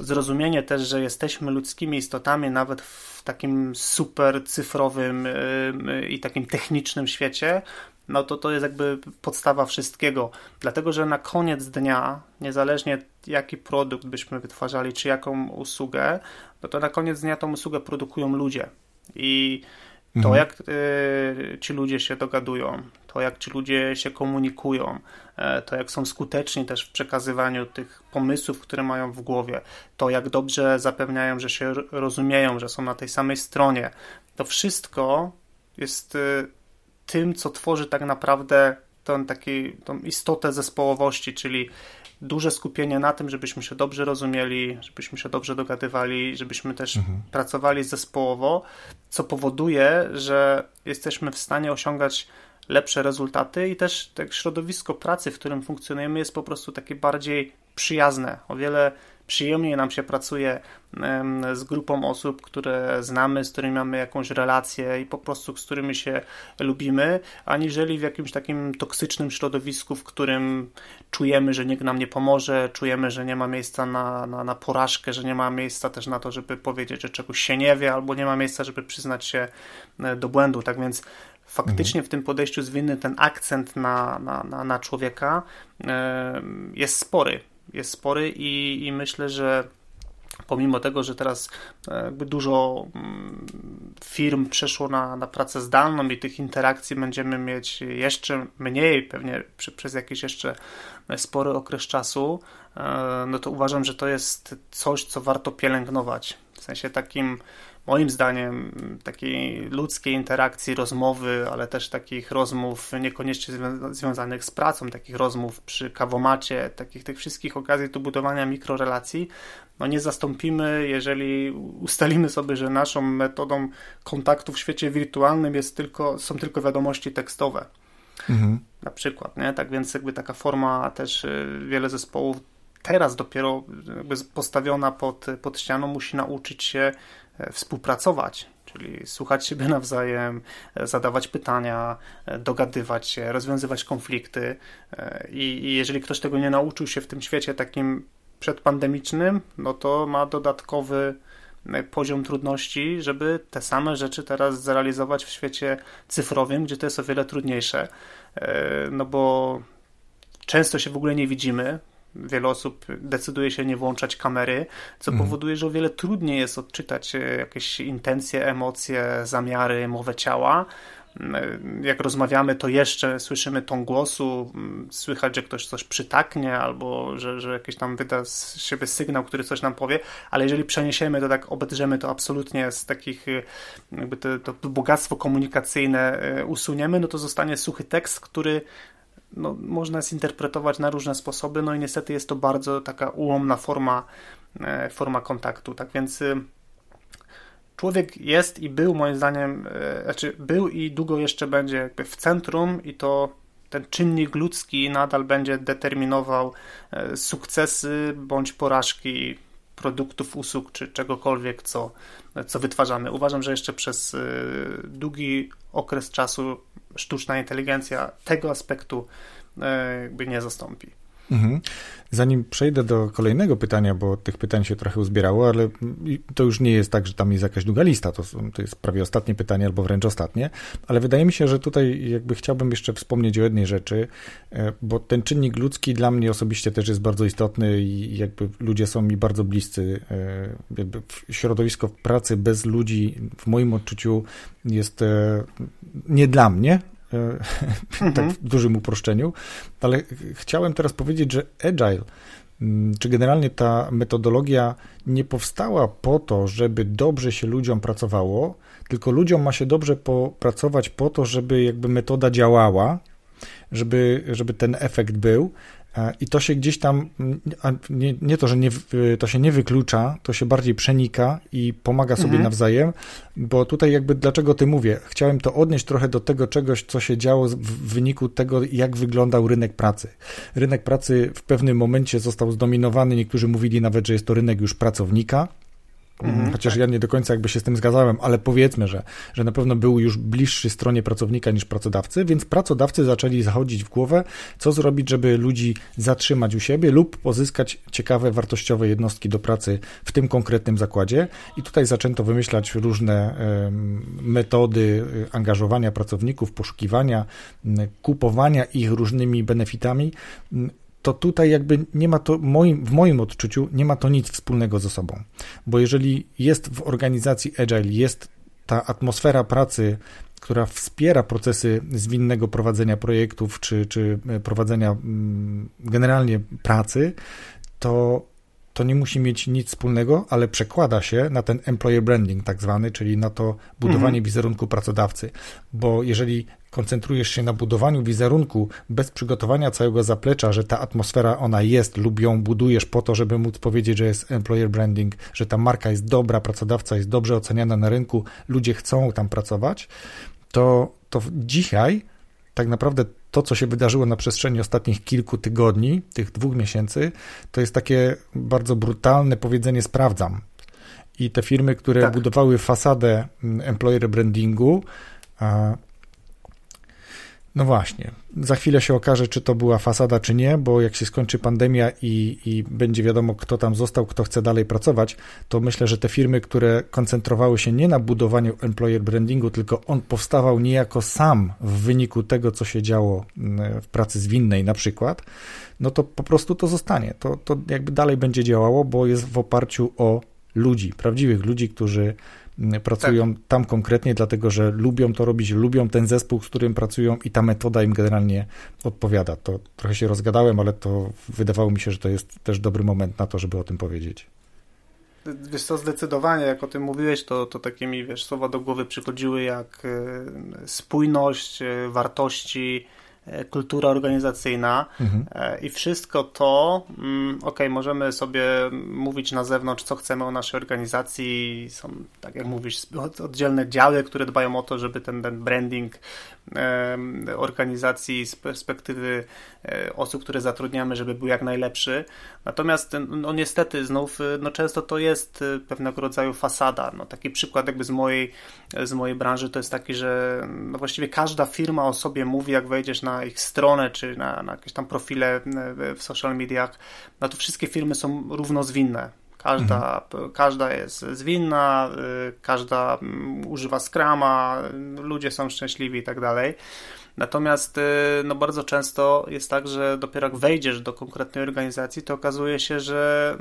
zrozumienie też, że jesteśmy ludzkimi istotami, nawet w takim super cyfrowym i takim technicznym świecie, no to to jest jakby podstawa wszystkiego. Dlatego, że na koniec dnia, niezależnie jaki produkt byśmy wytwarzali, czy jaką usługę, no to na koniec dnia tą usługę produkują ludzie. I to, mhm. jak y, ci ludzie się dogadują, to jak ci ludzie się komunikują, e, to jak są skuteczni też w przekazywaniu tych pomysłów, które mają w głowie, to jak dobrze zapewniają, że się rozumieją, że są na tej samej stronie, to wszystko jest y, tym, co tworzy tak naprawdę tą, taki, tą istotę zespołowości, czyli duże skupienie na tym, żebyśmy się dobrze rozumieli, żebyśmy się dobrze dogadywali, żebyśmy też mhm. pracowali zespołowo, co powoduje, że jesteśmy w stanie osiągać lepsze rezultaty i też tak środowisko pracy, w którym funkcjonujemy, jest po prostu takie bardziej przyjazne. O wiele przyjemniej nam się pracuje z grupą osób, które znamy, z którymi mamy jakąś relację i po prostu z którymi się lubimy, aniżeli w jakimś takim toksycznym środowisku, w którym czujemy, że nikt nam nie pomoże, czujemy, że nie ma miejsca na, na, na porażkę, że nie ma miejsca też na to, żeby powiedzieć, że czegoś się nie wie, albo nie ma miejsca, żeby przyznać się e, do błędu. Tak więc faktycznie w tym podejściu zwinny ten akcent na, na, na, na człowieka jest spory jest spory i, i myślę, że pomimo tego, że teraz e, jakby dużo mm, firm przeszło na, na pracę zdalną i tych interakcji będziemy mieć jeszcze mniej, pewnie przy, przez jakiś jeszcze spory okres czasu, e, no to uważam, że to jest coś, co warto pielęgnować. W sensie takim moim zdaniem takiej ludzkiej interakcji, rozmowy, ale też takich rozmów niekoniecznie zwią związanych z pracą, takich rozmów przy kawomacie, takich tych wszystkich okazji do budowania mikrorelacji, no nie zastąpimy, jeżeli ustalimy sobie, że naszą metodą kontaktu w świecie wirtualnym jest tylko, są tylko wiadomości tekstowe. Mhm. Na przykład, nie? Tak więc jakby taka forma też y, wiele zespołów teraz dopiero postawiona pod, pod ścianą musi nauczyć się współpracować, czyli słuchać siebie nawzajem, e, zadawać pytania, e, dogadywać się, rozwiązywać konflikty. I, jeżeli ktoś tego nie nauczył się w tym świecie takim przedpandemicznym, no to ma dodatkowy poziom trudności, żeby te same rzeczy teraz zrealizować w świecie cyfrowym, gdzie to jest o wiele trudniejsze. No bo często się w ogóle nie widzimy, Wiele osób decyduje się nie włączać kamery, co mhm. powoduje, że o wiele trudniej jest odczytać e, jakieś intencje, emocje, zamiary, mowę ciała. Mm, jak rozmawiamy, to jeszcze słyszymy ton głosu, mm, słychać, że ktoś coś przytaknie, albo że, że jakiś tam wyda z siebie sygnał, który coś nam powie, ale jeżeli przeniesiemy to tak, obedrzemy to absolutnie z takich, e, jakby to, to bogactwo komunikacyjne e, usuniemy, no to zostanie suchy tekst, który no, można zinterpretować na różne sposoby, no i niestety jest to bardzo taka ułomna forma, e, forma kontaktu. Tak więc y, człowiek jest i był moim zdaniem, e, znaczy był i długo jeszcze będzie jakby w centrum i to ten czynnik ludzki nadal będzie determinował e, sukcesy bądź porażki produktów, usług czy czegokolwiek, co, co wytwarzamy. Uważam, że jeszcze przez długi okres czasu sztuczna inteligencja tego aspektu e, jakby nie zastąpi. Mhm. Zanim przejdę do kolejnego pytania, bo tych pytań się trochę uzbierało, ale to już nie jest tak, że tam jest jakaś długa lista, to, to jest prawie ostatnie pytanie albo wręcz ostatnie, ale wydaje mi się, że tutaj jakby chciałbym jeszcze wspomnieć o jednej rzeczy, e, bo ten czynnik ludzki dla mnie osobiście też jest bardzo istotny i jakby ludzie są mi bardzo bliscy. E, jakby środowisko pracy bez ludzi w moim odczuciu jest nie dla mnie, E, tak mhm. w dużym uproszczeniu, ale chciałem teraz powiedzieć, że Agile, mm, czy generalnie ta metodologia nie powstała po to, żeby dobrze się ludziom pracowało, tylko ludziom ma się dobrze pracować po to, żeby jakby metoda działała, żeby, żeby ten efekt był, I to się gdzieś tam, nie, nie, to, że nie, to się nie wyklucza, to się bardziej przenika i pomaga sobie mhm. nawzajem, bo tutaj jakby dlaczego ty mówię, chciałem to odnieść trochę do tego czegoś, co się działo w wyniku tego, jak wyglądał rynek pracy. Rynek pracy w pewnym momencie został zdominowany, niektórzy mówili nawet, że jest to rynek już pracownika, Mhm, Chociaż tak. ja nie do końca jakby się z tym zgadzałem, ale powiedzmy, że, że na pewno był już bliższy stronie pracownika niż pracodawcy, więc pracodawcy zaczęli zachodzić w głowę, co zrobić, żeby ludzi zatrzymać u siebie lub pozyskać ciekawe, wartościowe jednostki do pracy w tym konkretnym zakładzie. I tutaj zaczęto wymyślać różne metody y, angażowania pracowników, poszukiwania, kupowania ich różnymi benefitami to tutaj jakby nie ma to, moim, w moim odczuciu, nie ma to nic wspólnego ze sobą. Bo jeżeli jest w organizacji Agile, jest ta atmosfera pracy, która wspiera procesy zwinnego prowadzenia projektów czy, czy e, prowadzenia mm, generalnie pracy, to to nie musi mieć nic wspólnego, ale przekłada się na ten employer branding tak zwany, czyli na to budowanie mhm. wizerunku pracodawcy. Bo jeżeli koncentrujesz się na budowaniu wizerunku bez przygotowania całego zaplecza, że ta atmosfera ona jest lub ją budujesz po to, żeby móc powiedzieć, że jest employer branding, że ta marka jest dobra, pracodawca jest dobrze oceniana na rynku, ludzie chcą tam pracować, to, to dzisiaj tak naprawdę to, co się wydarzyło na przestrzeni ostatnich kilku tygodni, tych dwóch miesięcy, to jest takie bardzo brutalne powiedzenie sprawdzam. I te firmy, które tak. budowały fasadę mm, employer brandingu, no właśnie. Za chwilę się okaże, czy to była fasada, czy nie, bo jak się skończy pandemia i, i będzie wiadomo, kto tam został, kto chce dalej pracować, to myślę, że te firmy, które koncentrowały się nie na budowaniu employer brandingu, tylko on powstawał niejako sam w wyniku tego, co się działo mm, w pracy zwinnej na przykład, no to po prostu to zostanie. To, to jakby dalej będzie działało, bo jest w oparciu o ludzi, prawdziwych ludzi, którzy pracują tak. tam konkretnie, dlatego że lubią to robić, lubią ten zespół, z którym pracują i ta metoda im generalnie odpowiada. To trochę się rozgadałem, ale to wydawało mi się, że to jest też dobry moment na to, żeby o tym powiedzieć. Wiesz co, zdecydowanie, jak o tym mówiłeś, to, to takie mi, wiesz, słowa do głowy przychodziły jak e, spójność, e, wartości, kultura organizacyjna mhm. E, i wszystko to, mm, ok, możemy sobie mówić na zewnątrz, co chcemy o naszej organizacji, są, tak jak mówisz, oddzielne działy, które dbają o to, żeby ten, ten branding organizacji z perspektywy e, osób, które zatrudniamy, żeby był jak najlepszy. Natomiast no niestety znów no często to jest pewnego rodzaju fasada. No taki przykład jakby z mojej, z mojej branży to jest taki, że no właściwie każda firma o sobie mówi, jak wejdziesz na ich stronę, czy na, na jakieś tam profile e, w social mediach, no to wszystkie firmy są równozwinne. Każda, mhm. każda jest zwinna, e, każda mm, używa Scrama, ludzie są szczęśliwi i tak dalej. Natomiast e, no bardzo często jest tak, że dopiero jak wejdziesz do konkretnej organizacji, to okazuje się, że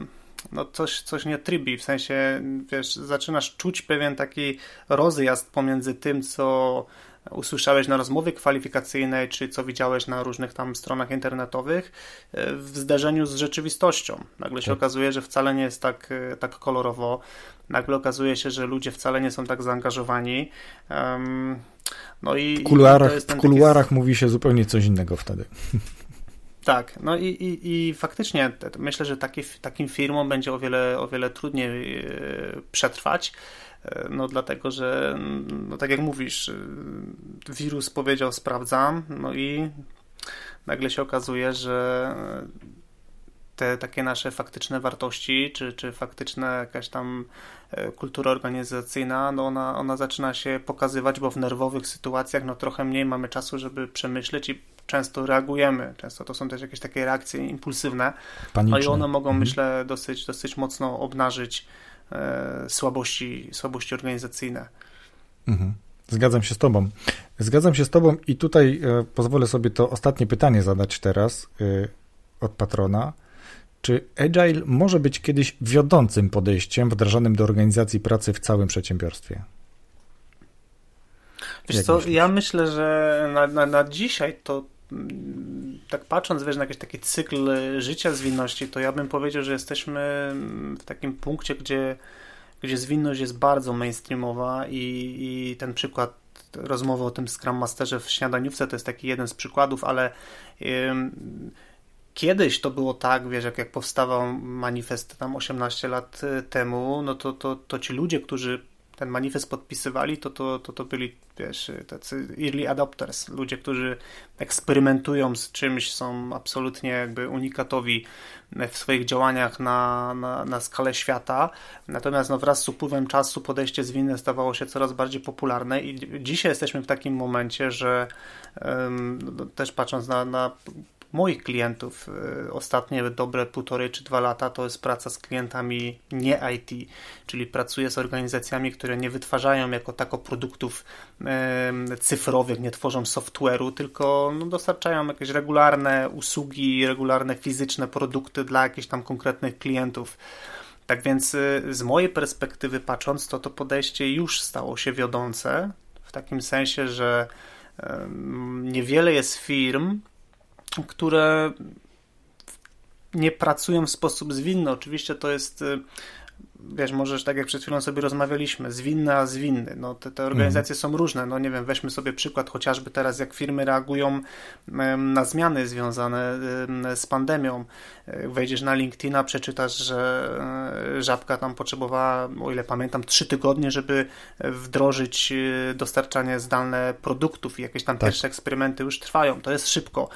no coś, coś nie trybi, w sensie, wiesz, zaczynasz czuć pewien taki rozjazd pomiędzy tym, co usłyszałeś na rozmowie kwalifikacyjnej, czy co widziałeś na różnych tam stronach internetowych, e, w zderzeniu z rzeczywistością. Nagle się tak. okazuje, że wcale nie jest tak, e, tak kolorowo. Nagle okazuje się, że ludzie wcale nie są tak zaangażowani. no i, w kuluarach, i w kuluarach taki... mówi się zupełnie coś innego wtedy. Tak, no i, i, i faktycznie myślę, że taki, takim firmom będzie o wiele, o wiele trudniej e, przetrwać. E, no dlatego, że no tak jak mówisz, e, wirus powiedział sprawdzam, no i nagle się okazuje, że te takie nasze faktyczne wartości, czy, czy faktyczna jakaś tam e, kultura organizacyjna, no ona, ona zaczyna się pokazywać, bo w nerwowych sytuacjach no trochę mniej mamy czasu, żeby przemyśleć i często reagujemy. Często to są też jakieś takie reakcje impulsywne. Paniczne. No i one mogą, mhm. myślę, dosyć, dosyć mocno obnażyć słabości, słabości organizacyjne. Mhm. Zgadzam się z Tobą. Zgadzam się z Tobą i tutaj e, pozwolę sobie to ostatnie pytanie zadać teraz e, od patrona. Czy Agile może być kiedyś wiodącym podejściem wdrażanym do organizacji pracy w całym przedsiębiorstwie? Wiesz co, ja myślę, że na, na, na dzisiaj to tak patrząc wiesz, na jakiś taki cykl życia zwinności, to ja bym powiedział, że jesteśmy w takim punkcie, gdzie, gdzie zwinność jest bardzo mainstreamowa i, i ten przykład rozmowy o tym Scrum Masterze w śniadaniówce to jest taki jeden z przykładów, ale kiedyś to było tak, wiesz, jak, jak powstawał manifest tam 18 lat temu, no to, to, to ci ludzie, którzy ten manifest podpisywali, to to, to, to byli, wiesz, tacy early adopters, ludzie, którzy eksperymentują z czymś, są absolutnie jakby unikatowi w swoich działaniach na, na, na skalę świata. Natomiast no, wraz z upływem czasu podejście zwinne stawało się coraz bardziej popularne i dzisiaj jesteśmy w takim momencie, że um, też patrząc na, na moich klientów y, ostatnie dobre półtorej czy dwa lata to jest praca z klientami nie IT, czyli pracuję z organizacjami, które nie wytwarzają jako tako produktów cyfrowych, nie tworzą software'u, tylko no, dostarczają jakieś regularne usługi, regularne fizyczne produkty dla jakichś tam konkretnych klientów. Tak więc y, z mojej perspektywy patrząc, to to podejście już stało się wiodące, w takim sensie, że niewiele jest firm, które nie pracują w sposób zwinny. Oczywiście to jest y, wiesz, możesz, tak jak przed chwilą sobie rozmawialiśmy, zwinny a zwinny. No, te, te organizacje mm. są różne. No nie wiem, weźmy sobie przykład chociażby teraz, jak firmy reagują na zmiany związane z pandemią. E, wejdziesz na LinkedIna, przeczytasz, że e, Żabka tam potrzebowała, o ile pamiętam, trzy tygodnie, żeby wdrożyć e, dostarczanie zdalne produktów i jakieś tam tak. pierwsze eksperymenty już trwają. To jest szybko.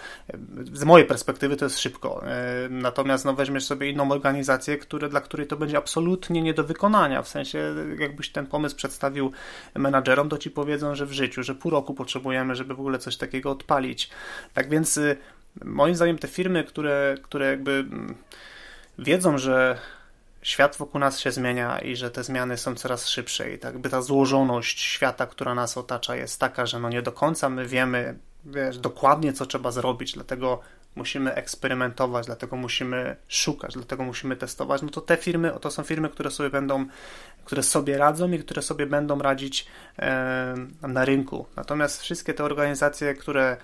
Z mojej perspektywy to jest szybko. Natomiast no, weźmiesz sobie inną organizację, które, dla której to będzie absolutnie nie do wykonania. W sensie, jakbyś ten pomysł przedstawił menadżerom, to ci powiedzą, że w życiu, że pół roku potrzebujemy, żeby w ogóle coś takiego odpalić. Tak więc y, moim zdaniem te firmy, które, które jakby mm, wiedzą, że świat wokół nas się zmienia i że te zmiany są coraz szybsze i tak by ta złożoność świata, która nas otacza jest taka, że no nie do końca my wiemy wiesz, dokładnie co trzeba zrobić, dlatego musimy eksperymentować, dlatego musimy szukać, dlatego musimy testować, no to te firmy, to są firmy, które sobie będą, które sobie radzą i które sobie będą radzić e, na rynku. Natomiast wszystkie te organizacje, które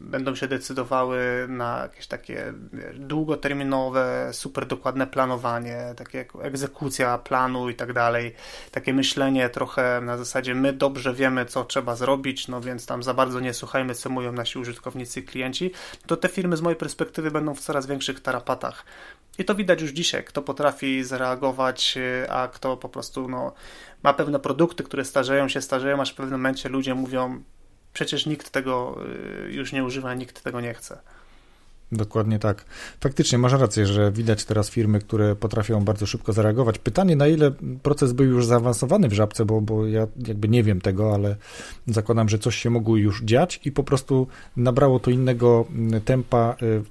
będą się decydowały na jakieś takie długoterminowe, super dokładne planowanie, takie jak egzekucja planu i tak dalej, takie myślenie trochę na zasadzie my dobrze wiemy, co trzeba zrobić, no więc tam za bardzo nie słuchajmy, co mówią nasi użytkownicy klienci, to te firmy z mojej perspektywy będą w coraz większych tarapatach. I to widać już dzisiaj, kto potrafi zareagować, a kto po prostu no, ma pewne produkty, które starzeją się, starzeją, aż w pewnym momencie ludzie mówią przecież nikt tego y, już nie używa, nikt tego nie chce. Dokładnie tak. Faktycznie masz rację, że widać teraz firmy, które potrafią bardzo szybko zareagować. Pytanie, na ile proces był już zaawansowany w żabce, bo, bo ja jakby nie wiem tego, ale zakładam, że coś się mogło już dziać i po prostu nabrało to innego mm, tempa. Y,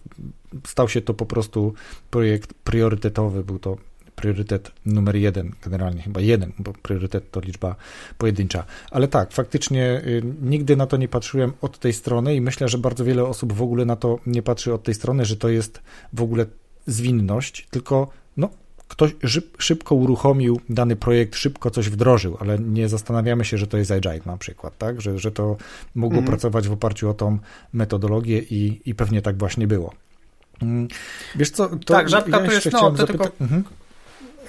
stał się to po prostu projekt priorytetowy. Był to priorytet numer jeden, generalnie chyba jeden, bo priorytet to liczba pojedyncza. Ale tak, faktycznie y, nigdy na to nie patrzyłem od tej strony i myślę, że bardzo wiele osób w ogóle na to nie patrzy od tej strony, że to jest w ogóle zwinność, tylko no, ktoś szybko uruchomił dany projekt, szybko coś wdrożył, ale nie zastanawiamy się, że to jest agile na przykład, tak? Że, że to mogło mm. pracować w oparciu o tą metodologię i, i pewnie tak właśnie było. Mm, wiesz co, to tak, żabka ja to jest, no, to tylko, mhm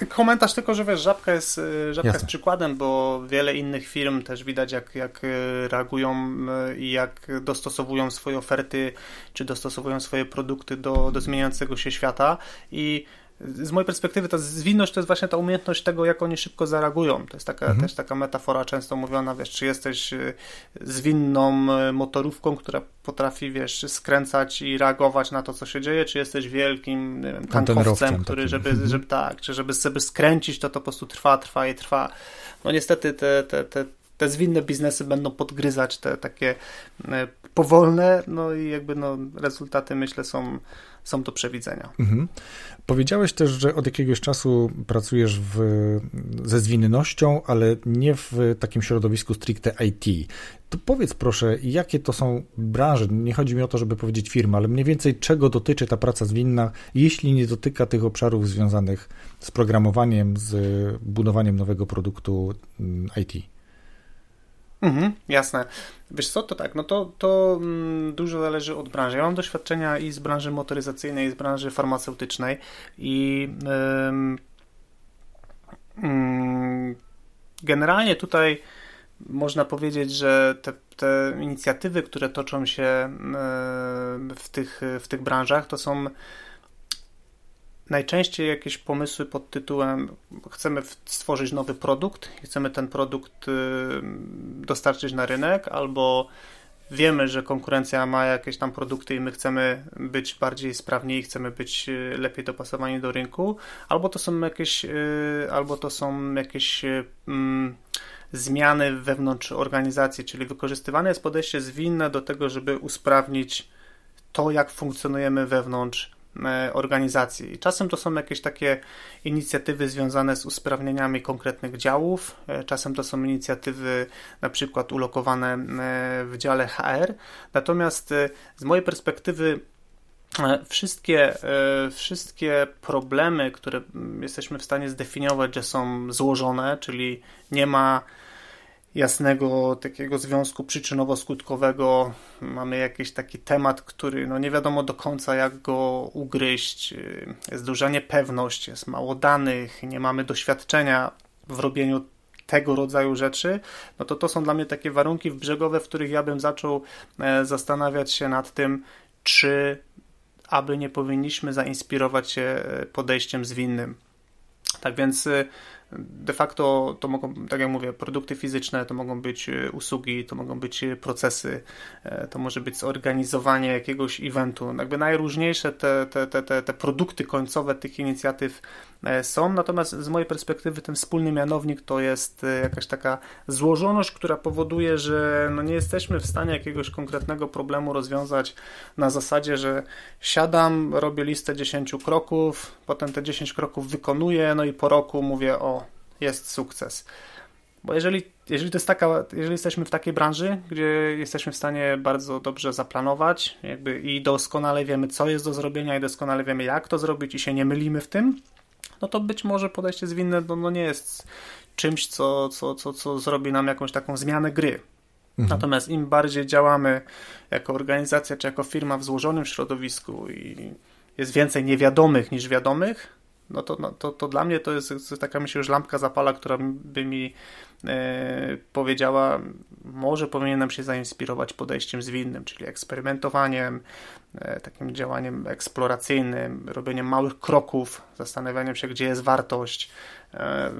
komentarz tylko, że wiesz, Żabka jest, y, Żabka jest przykładem, bo wiele innych firm też widać, jak, jak y, reagują y, i jak dostosowują swoje oferty, czy dostosowują swoje produkty do, do zmieniającego się świata. I z mojej perspektywy ta zwinność to jest właśnie ta umiejętność tego, jak oni szybko zareagują. To jest taka, mhm. też taka metafora często mówiona, wiesz, czy jesteś y, zwinną y, motorówką, która potrafi, wiesz, skręcać i reagować na to, co się dzieje, czy jesteś wielkim wiem, tankowcem, który, żeby, mhm. żeby tak, czy żeby sobie skręcić, to to po prostu trwa, trwa i trwa. No niestety te, te, te te zwinne biznesy będą podgryzać te takie y, powolne, no i jakby no, rezultaty myślę są są do przewidzenia. Mhm. Powiedziałeś też, że od jakiegoś czasu pracujesz w, ze zwinnością, ale nie w takim środowisku stricte IT. To powiedz proszę, jakie to są branże? Nie chodzi mi o to, żeby powiedzieć firma, ale mniej więcej czego dotyczy ta praca zwinna, jeśli nie dotyka tych obszarów związanych z programowaniem, z budowaniem nowego produktu mm, IT. Mhm, jasne. Wiesz co, to tak, no to, to mm, dużo zależy od branży. Ja mam doświadczenia i z branży motoryzacyjnej, i z branży farmaceutycznej i mm, generalnie tutaj można powiedzieć, że te, te, inicjatywy, które toczą się w tych, w tych branżach, to są najczęściej jakieś pomysły pod tytułem chcemy stworzyć nowy produkt, chcemy ten produkt y, dostarczyć na rynek, albo wiemy, że konkurencja ma jakieś tam produkty i my chcemy być bardziej sprawni, chcemy być y, lepiej dopasowani do rynku, albo to są jakieś, y, albo to są jakieś mm, zmiany wewnątrz organizacji, czyli wykorzystywane jest podejście zwinne do tego, żeby usprawnić to, jak funkcjonujemy wewnątrz organizacji. I czasem to są jakieś takie inicjatywy związane z usprawnieniami konkretnych działów, e, czasem to są inicjatywy na przykład ulokowane e, w dziale HR. Natomiast z mojej perspektywy wszystkie, wszystkie problemy, które jesteśmy w stanie zdefiniować, że są złożone, czyli nie ma jasnego takiego związku przyczynowo-skutkowego. Mamy jakiś taki temat, który no nie wiadomo do końca jak go ugryźć. Jest duża niepewność, jest mało danych, nie mamy doświadczenia w robieniu tego rodzaju rzeczy, no to to są dla mnie takie warunki brzegowe, w których ja bym zaczął e, zastanawiać się nad tym, czy aby nie powinniśmy zainspirować się e, podejściem zwinnym. Tak więc e, de facto to mogą, tak jak mówię, produkty fizyczne, to mogą być e, usługi, to mogą być e, procesy, e, to może być zorganizowanie jakiegoś eventu. Jakby najróżniejsze te, te, te, te, te produkty końcowe tych inicjatyw są, natomiast z mojej perspektywy ten wspólny mianownik to jest jakaś taka złożoność, która powoduje, że no nie jesteśmy w stanie jakiegoś konkretnego problemu rozwiązać na zasadzie, że siadam, robię listę 10 kroków, potem te 10 kroków wykonuję, no i po roku mówię, o jest sukces. Bo jeżeli, jeżeli to jest taka, jeżeli jesteśmy w takiej branży, gdzie jesteśmy w stanie bardzo dobrze zaplanować, jakby i doskonale wiemy, co jest do zrobienia, i doskonale wiemy, jak to zrobić, i się nie mylimy w tym, no to być może podejście zwinne no, no nie jest czymś, co, co, co, co zrobi nam jakąś taką zmianę gry. Mhm. Natomiast im bardziej działamy jako organizacja czy jako firma w złożonym środowisku i jest więcej niewiadomych niż wiadomych, no to, no, to, to dla mnie to jest, taka myślę, że lampka zapala, która by mi e, powiedziała, może powinienem się zainspirować podejściem zwinnym, czyli eksperymentowaniem, e, takim działaniem eksploracyjnym, robieniem małych kroków, zastanawianiem się, gdzie jest wartość, e,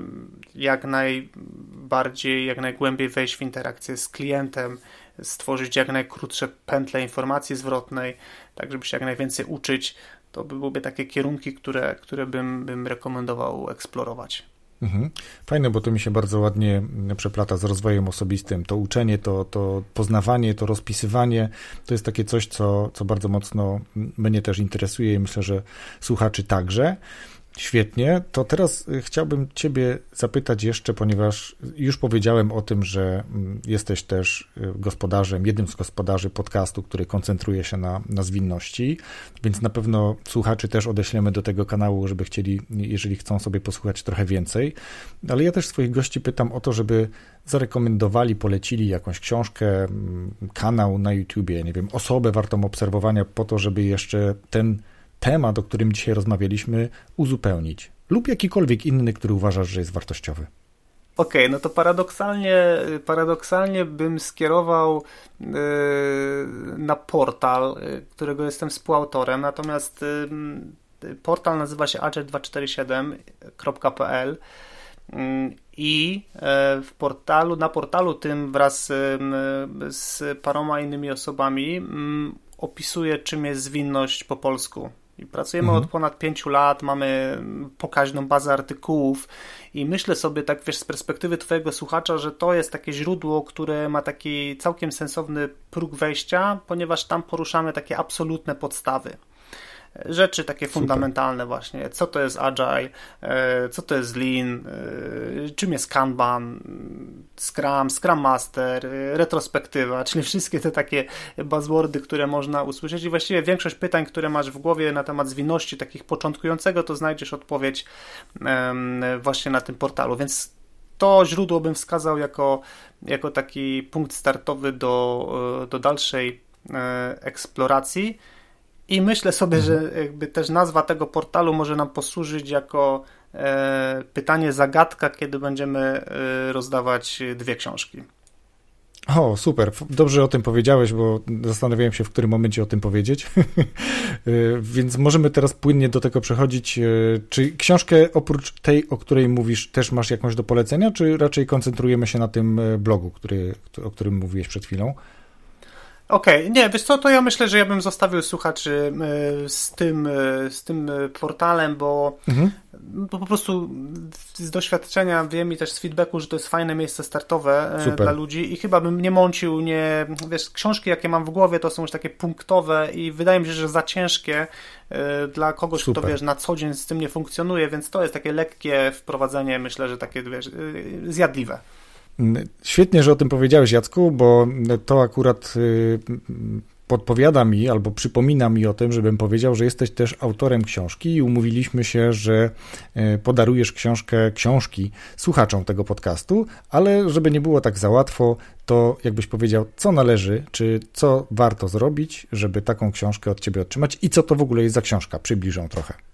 jak najbardziej, jak najgłębiej wejść w interakcję z klientem, stworzyć jak najkrótsze pętle informacji zwrotnej, tak żeby się jak najwięcej uczyć, to by byłyby takie kierunki, które, które bym, bym rekomendował eksplorować. Mhm. Fajne, bo to mi się bardzo ładnie przeplata z rozwojem osobistym. To uczenie, to, to poznawanie, to rozpisywanie to jest takie coś, co, co bardzo mocno mnie też interesuje i myślę, że słuchaczy także. Świetnie. To teraz y, chciałbym Ciebie zapytać jeszcze, ponieważ już powiedziałem o tym, że mm, jesteś też y, gospodarzem, jednym z gospodarzy podcastu, który koncentruje się na, na zwinności, więc na pewno słuchaczy też odeślemy do tego kanału, żeby chcieli, jeżeli chcą sobie posłuchać trochę więcej. Ale ja też swoich gości pytam o to, żeby zarekomendowali, polecili jakąś książkę, mm, kanał na YouTubie, nie wiem, osobę wartą obserwowania po to, żeby jeszcze ten temat, o którym dzisiaj rozmawialiśmy, uzupełnić lub jakikolwiek inny, który uważasz, że jest wartościowy. Okej, okay, no to paradoksalnie, paradoksalnie bym skierował yy, na portal, yy, którego jestem współautorem, natomiast yy, portal nazywa się agile247.pl i w portalu, na portalu tym wraz z paroma innymi osobami opisuję czym jest zwinność po polsku. I pracujemy mhm. od ponad pięciu lat, mamy pokaźną bazę artykułów i myślę sobie tak, wiesz, z perspektywy twojego słuchacza, że to jest takie źródło, które ma taki całkiem sensowny próg wejścia, ponieważ tam poruszamy takie absolutne podstawy rzeczy takie Super. fundamentalne właśnie, co to jest Agile, e, co to jest Lean, e, czym jest Kanban, Scrum, Scrum Master, e, retrospektywa, czyli wszystkie te takie buzzwordy, które można usłyszeć. I właściwie większość pytań, które masz w głowie na temat zwinności takich początkującego, to znajdziesz odpowiedź właśnie na tym portalu, więc to źródło bym wskazał jako, jako taki punkt startowy do, do dalszej eksploracji. I myślę sobie, mhm. że jakby też nazwa tego portalu może nam posłużyć jako e, pytanie zagadka, kiedy będziemy e, rozdawać dwie książki. O, super. Dobrze o tym powiedziałeś, bo zastanawiałem się, w którym momencie o tym powiedzieć. Y, więc możemy teraz płynnie do tego przechodzić. Y, czy książkę oprócz tej, o której mówisz, też masz jakąś do polecenia, czy raczej koncentrujemy się na tym y, blogu, który, o którym mówiłeś przed chwilą? Okej, okay. nie, wiesz co, to ja myślę, że ja bym zostawił słuchaczy z tym, z tym portalem, bo mhm bo po prostu z doświadczenia wiem i też z feedbacku, że to jest fajne miejsce startowe e, Super. dla ludzi i chyba bym nie mącił, nie, wiesz, książki jakie mam w głowie to są już takie punktowe i wydaje mi się, że za ciężkie e, dla kogoś, Super. kto wiesz, na co dzień z tym nie funkcjonuje, więc to jest takie lekkie wprowadzenie, myślę, że takie wiesz, e, zjadliwe. Świetnie, że o tym powiedziałeś, Jacku, bo to akurat podpowiada mi albo przypomina mi o tym, żebym powiedział, że jesteś też autorem książki i umówiliśmy się, że e, podarujesz książkę, książki słuchaczom tego podcastu, ale żeby nie było tak za łatwo, to jakbyś powiedział, co należy, czy co warto zrobić, żeby taką książkę od ciebie otrzymać i co to w ogóle jest za książka. Przybliżę trochę.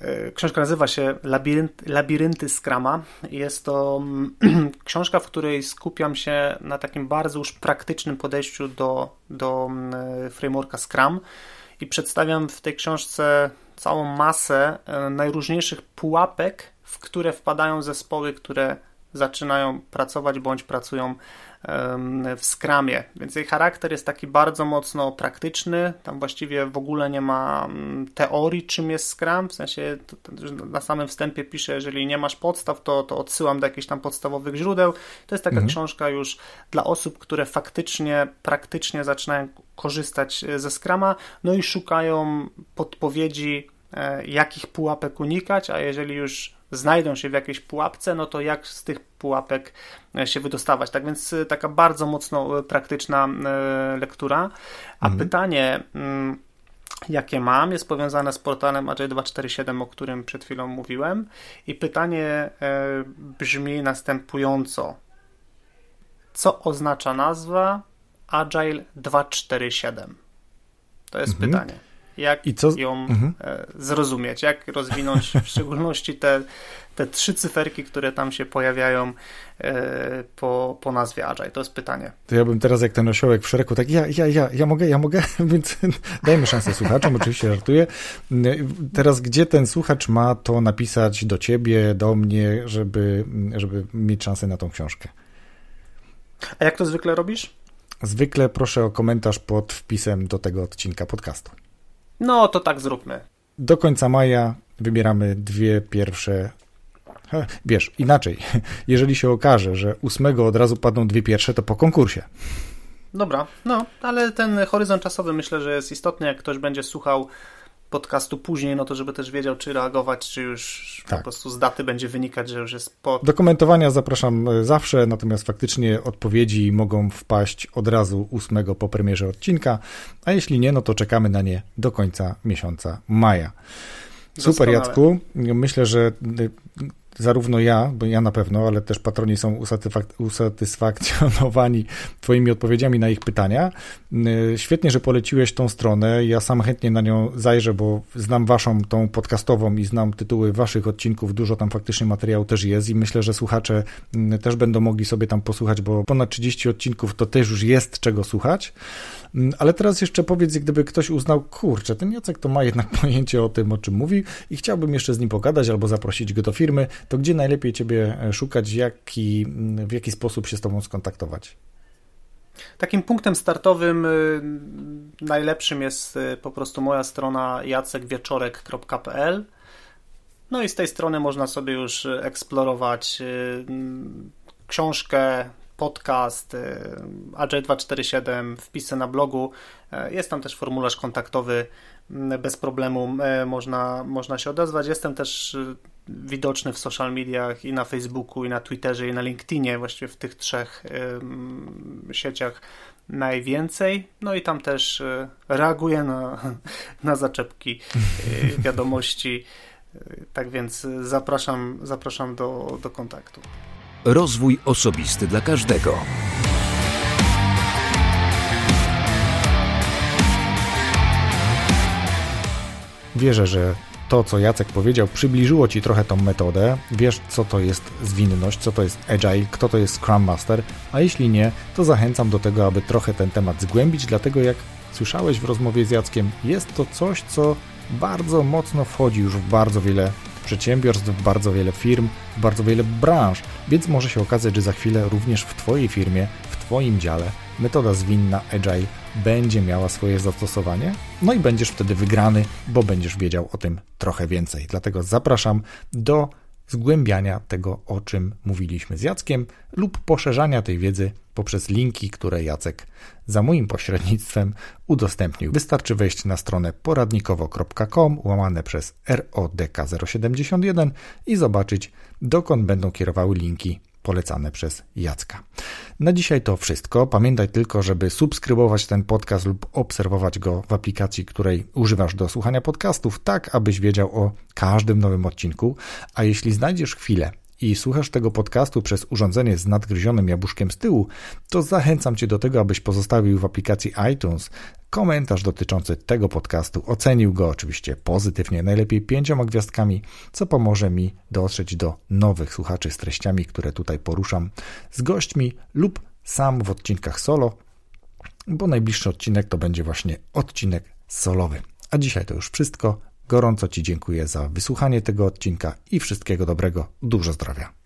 E, książka nazywa się Labirynt, Labirynty Scrama. Jest to książka, w której skupiam się na takim bardzo już praktycznym podejściu do, do e, frameworka Scrum i przedstawiam w tej książce całą masę e, najróżniejszych pułapek, w które wpadają zespoły, które zaczynają pracować bądź pracują w Scrumie, więc jej charakter jest taki bardzo mocno praktyczny, tam właściwie w ogóle nie ma teorii czym jest Scrum, w sensie na samym wstępie piszę, jeżeli nie masz podstaw, to, to odsyłam do jakichś tam podstawowych źródeł, to jest taka mhm. książka już dla osób, które faktycznie, praktycznie zaczynają korzystać e, ze Scruma, no i szukają podpowiedzi, e, jakich pułapek unikać, a jeżeli już znajdą się w jakiejś pułapce, no to jak z tych pułapek e, się wydostawać. Tak więc e, taka bardzo mocno e, praktyczna lektura. A mhm. pytanie mm, jakie mam, jest powiązane z portalem AJ247, o którym przed chwilą mówiłem. I pytanie brzmi następująco. Co oznacza nazwa Agile 247? To jest mhm. pytanie jak ją mhm. E, zrozumieć, jak rozwinąć w szczególności te, te trzy cyferki, które tam się pojawiają e, po, po nazwie Agile. To jest pytanie. To ja bym teraz jak ten osiołek w szeregu, tak ja, ja, ja, ja mogę, ja mogę, więc dajmy szansę słuchaczom, oczywiście żartuję. Teraz gdzie ten słuchacz ma to napisać do ciebie, do mnie, żeby, żeby mieć szansę na tą książkę? A jak to zwykle robisz? Zwykle proszę o komentarz pod wpisem do tego odcinka podcastu. No to tak zróbmy. Do końca maja wybieramy dwie pierwsze. Wiesz, inaczej. Jeżeli się okaże, że ósmego od razu padną dwie pierwsze, to po konkursie. Dobra, no, ale ten horyzont czasowy myślę, że jest istotny. Jak ktoś będzie słuchał podcastu później, no to żeby też wiedział, czy reagować, czy już tak. po prostu z daty będzie wynikać, że już jest po... Do komentowania zapraszam e, zawsze, natomiast faktycznie odpowiedzi mogą wpaść od razu 8 po premierze odcinka, a jeśli nie, no to czekamy na nie do końca miesiąca maja. Super, Jacku. Myślę, że zarówno ja, bo ja na pewno, ale też patroni są usatysfakcjonowani Twoimi odpowiedziami na ich pytania. Y, świetnie, że poleciłeś tą stronę. Ja sam chętnie na nią zajrzę, bo znam Waszą tą podcastową i znam tytuły Waszych odcinków. Dużo tam faktycznie materiału też jest i myślę, że słuchacze y, też będą mogli sobie tam posłuchać, bo ponad 30 odcinków to też już jest czego słuchać. Mm, ale teraz jeszcze powiedz, gdyby ktoś uznał, kurczę, ten Jacek to ma jednak pojęcie o tym, o czym mówi i chciałbym jeszcze z nim pogadać albo zaprosić go do firmy, to gdzie najlepiej Ciebie e, szukać, jaki, mm, w jaki sposób się z Tobą skontaktować? Takim punktem startowym y, najlepszym jest y, po prostu moja strona jacekwieczorek.pl. No i z tej strony można sobie już eksplorować y, książkę, podcast, AJ247, wpisy na blogu. Jest tam też formularz kontaktowy, bez problemu można, można się odezwać. Jestem też widoczny w social mediach i na Facebooku, i na Twitterze, i na LinkedInie, właściwie w tych trzech y, sieciach najwięcej. No i tam też y, reaguję na, na zaczepki y, wiadomości. Tak więc zapraszam, zapraszam do, do kontaktu. Rozwój osobisty dla każdego. Wierzę, że to, co Jacek powiedział, przybliżyło Ci trochę tą metodę, wiesz, co to jest zwinność, co to jest agile, kto to jest Scrum Master, a jeśli nie, to zachęcam do tego, aby trochę ten temat zgłębić, dlatego jak słyszałeś w rozmowie z Jackiem, jest to coś, co bardzo mocno wchodzi już w bardzo wiele przedsiębiorstw, w bardzo wiele firm, w bardzo wiele branż, więc może się okazać, że za chwilę również w Twojej firmie, w Twoim dziale metoda zwinna Agile będzie miała swoje zastosowanie, no i będziesz wtedy wygrany, bo będziesz wiedział o tym trochę więcej. Dlatego zapraszam do zgłębiania tego, o czym mówiliśmy z Jackiem, lub poszerzania tej wiedzy poprzez linki, które Jacek za moim pośrednictwem udostępnił. Wystarczy wejść na stronę poradnikowo.com łamane przez RODK071 i zobaczyć, dokąd będą kierowały linki polecane przez Jacka. Na dzisiaj to wszystko. Pamiętaj tylko, żeby subskrybować ten podcast lub obserwować go w aplikacji, której używasz do słuchania podcastów, tak abyś wiedział o każdym nowym odcinku. A jeśli znajdziesz chwilę i słuchasz tego podcastu przez urządzenie z nadgryzionym jabłuszkiem z tyłu, to zachęcam Cię do tego, abyś pozostawił w aplikacji iTunes komentarz dotyczący tego podcastu, ocenił go oczywiście pozytywnie, najlepiej pięcioma gwiazdkami, co pomoże mi dotrzeć do nowych słuchaczy z treściami, które tutaj poruszam z gośćmi lub sam w odcinkach solo, bo najbliższy odcinek to będzie właśnie odcinek solowy. A dzisiaj to już wszystko. Gorąco Ci dziękuję za wysłuchanie tego odcinka i wszystkiego dobrego. Dużo zdrowia.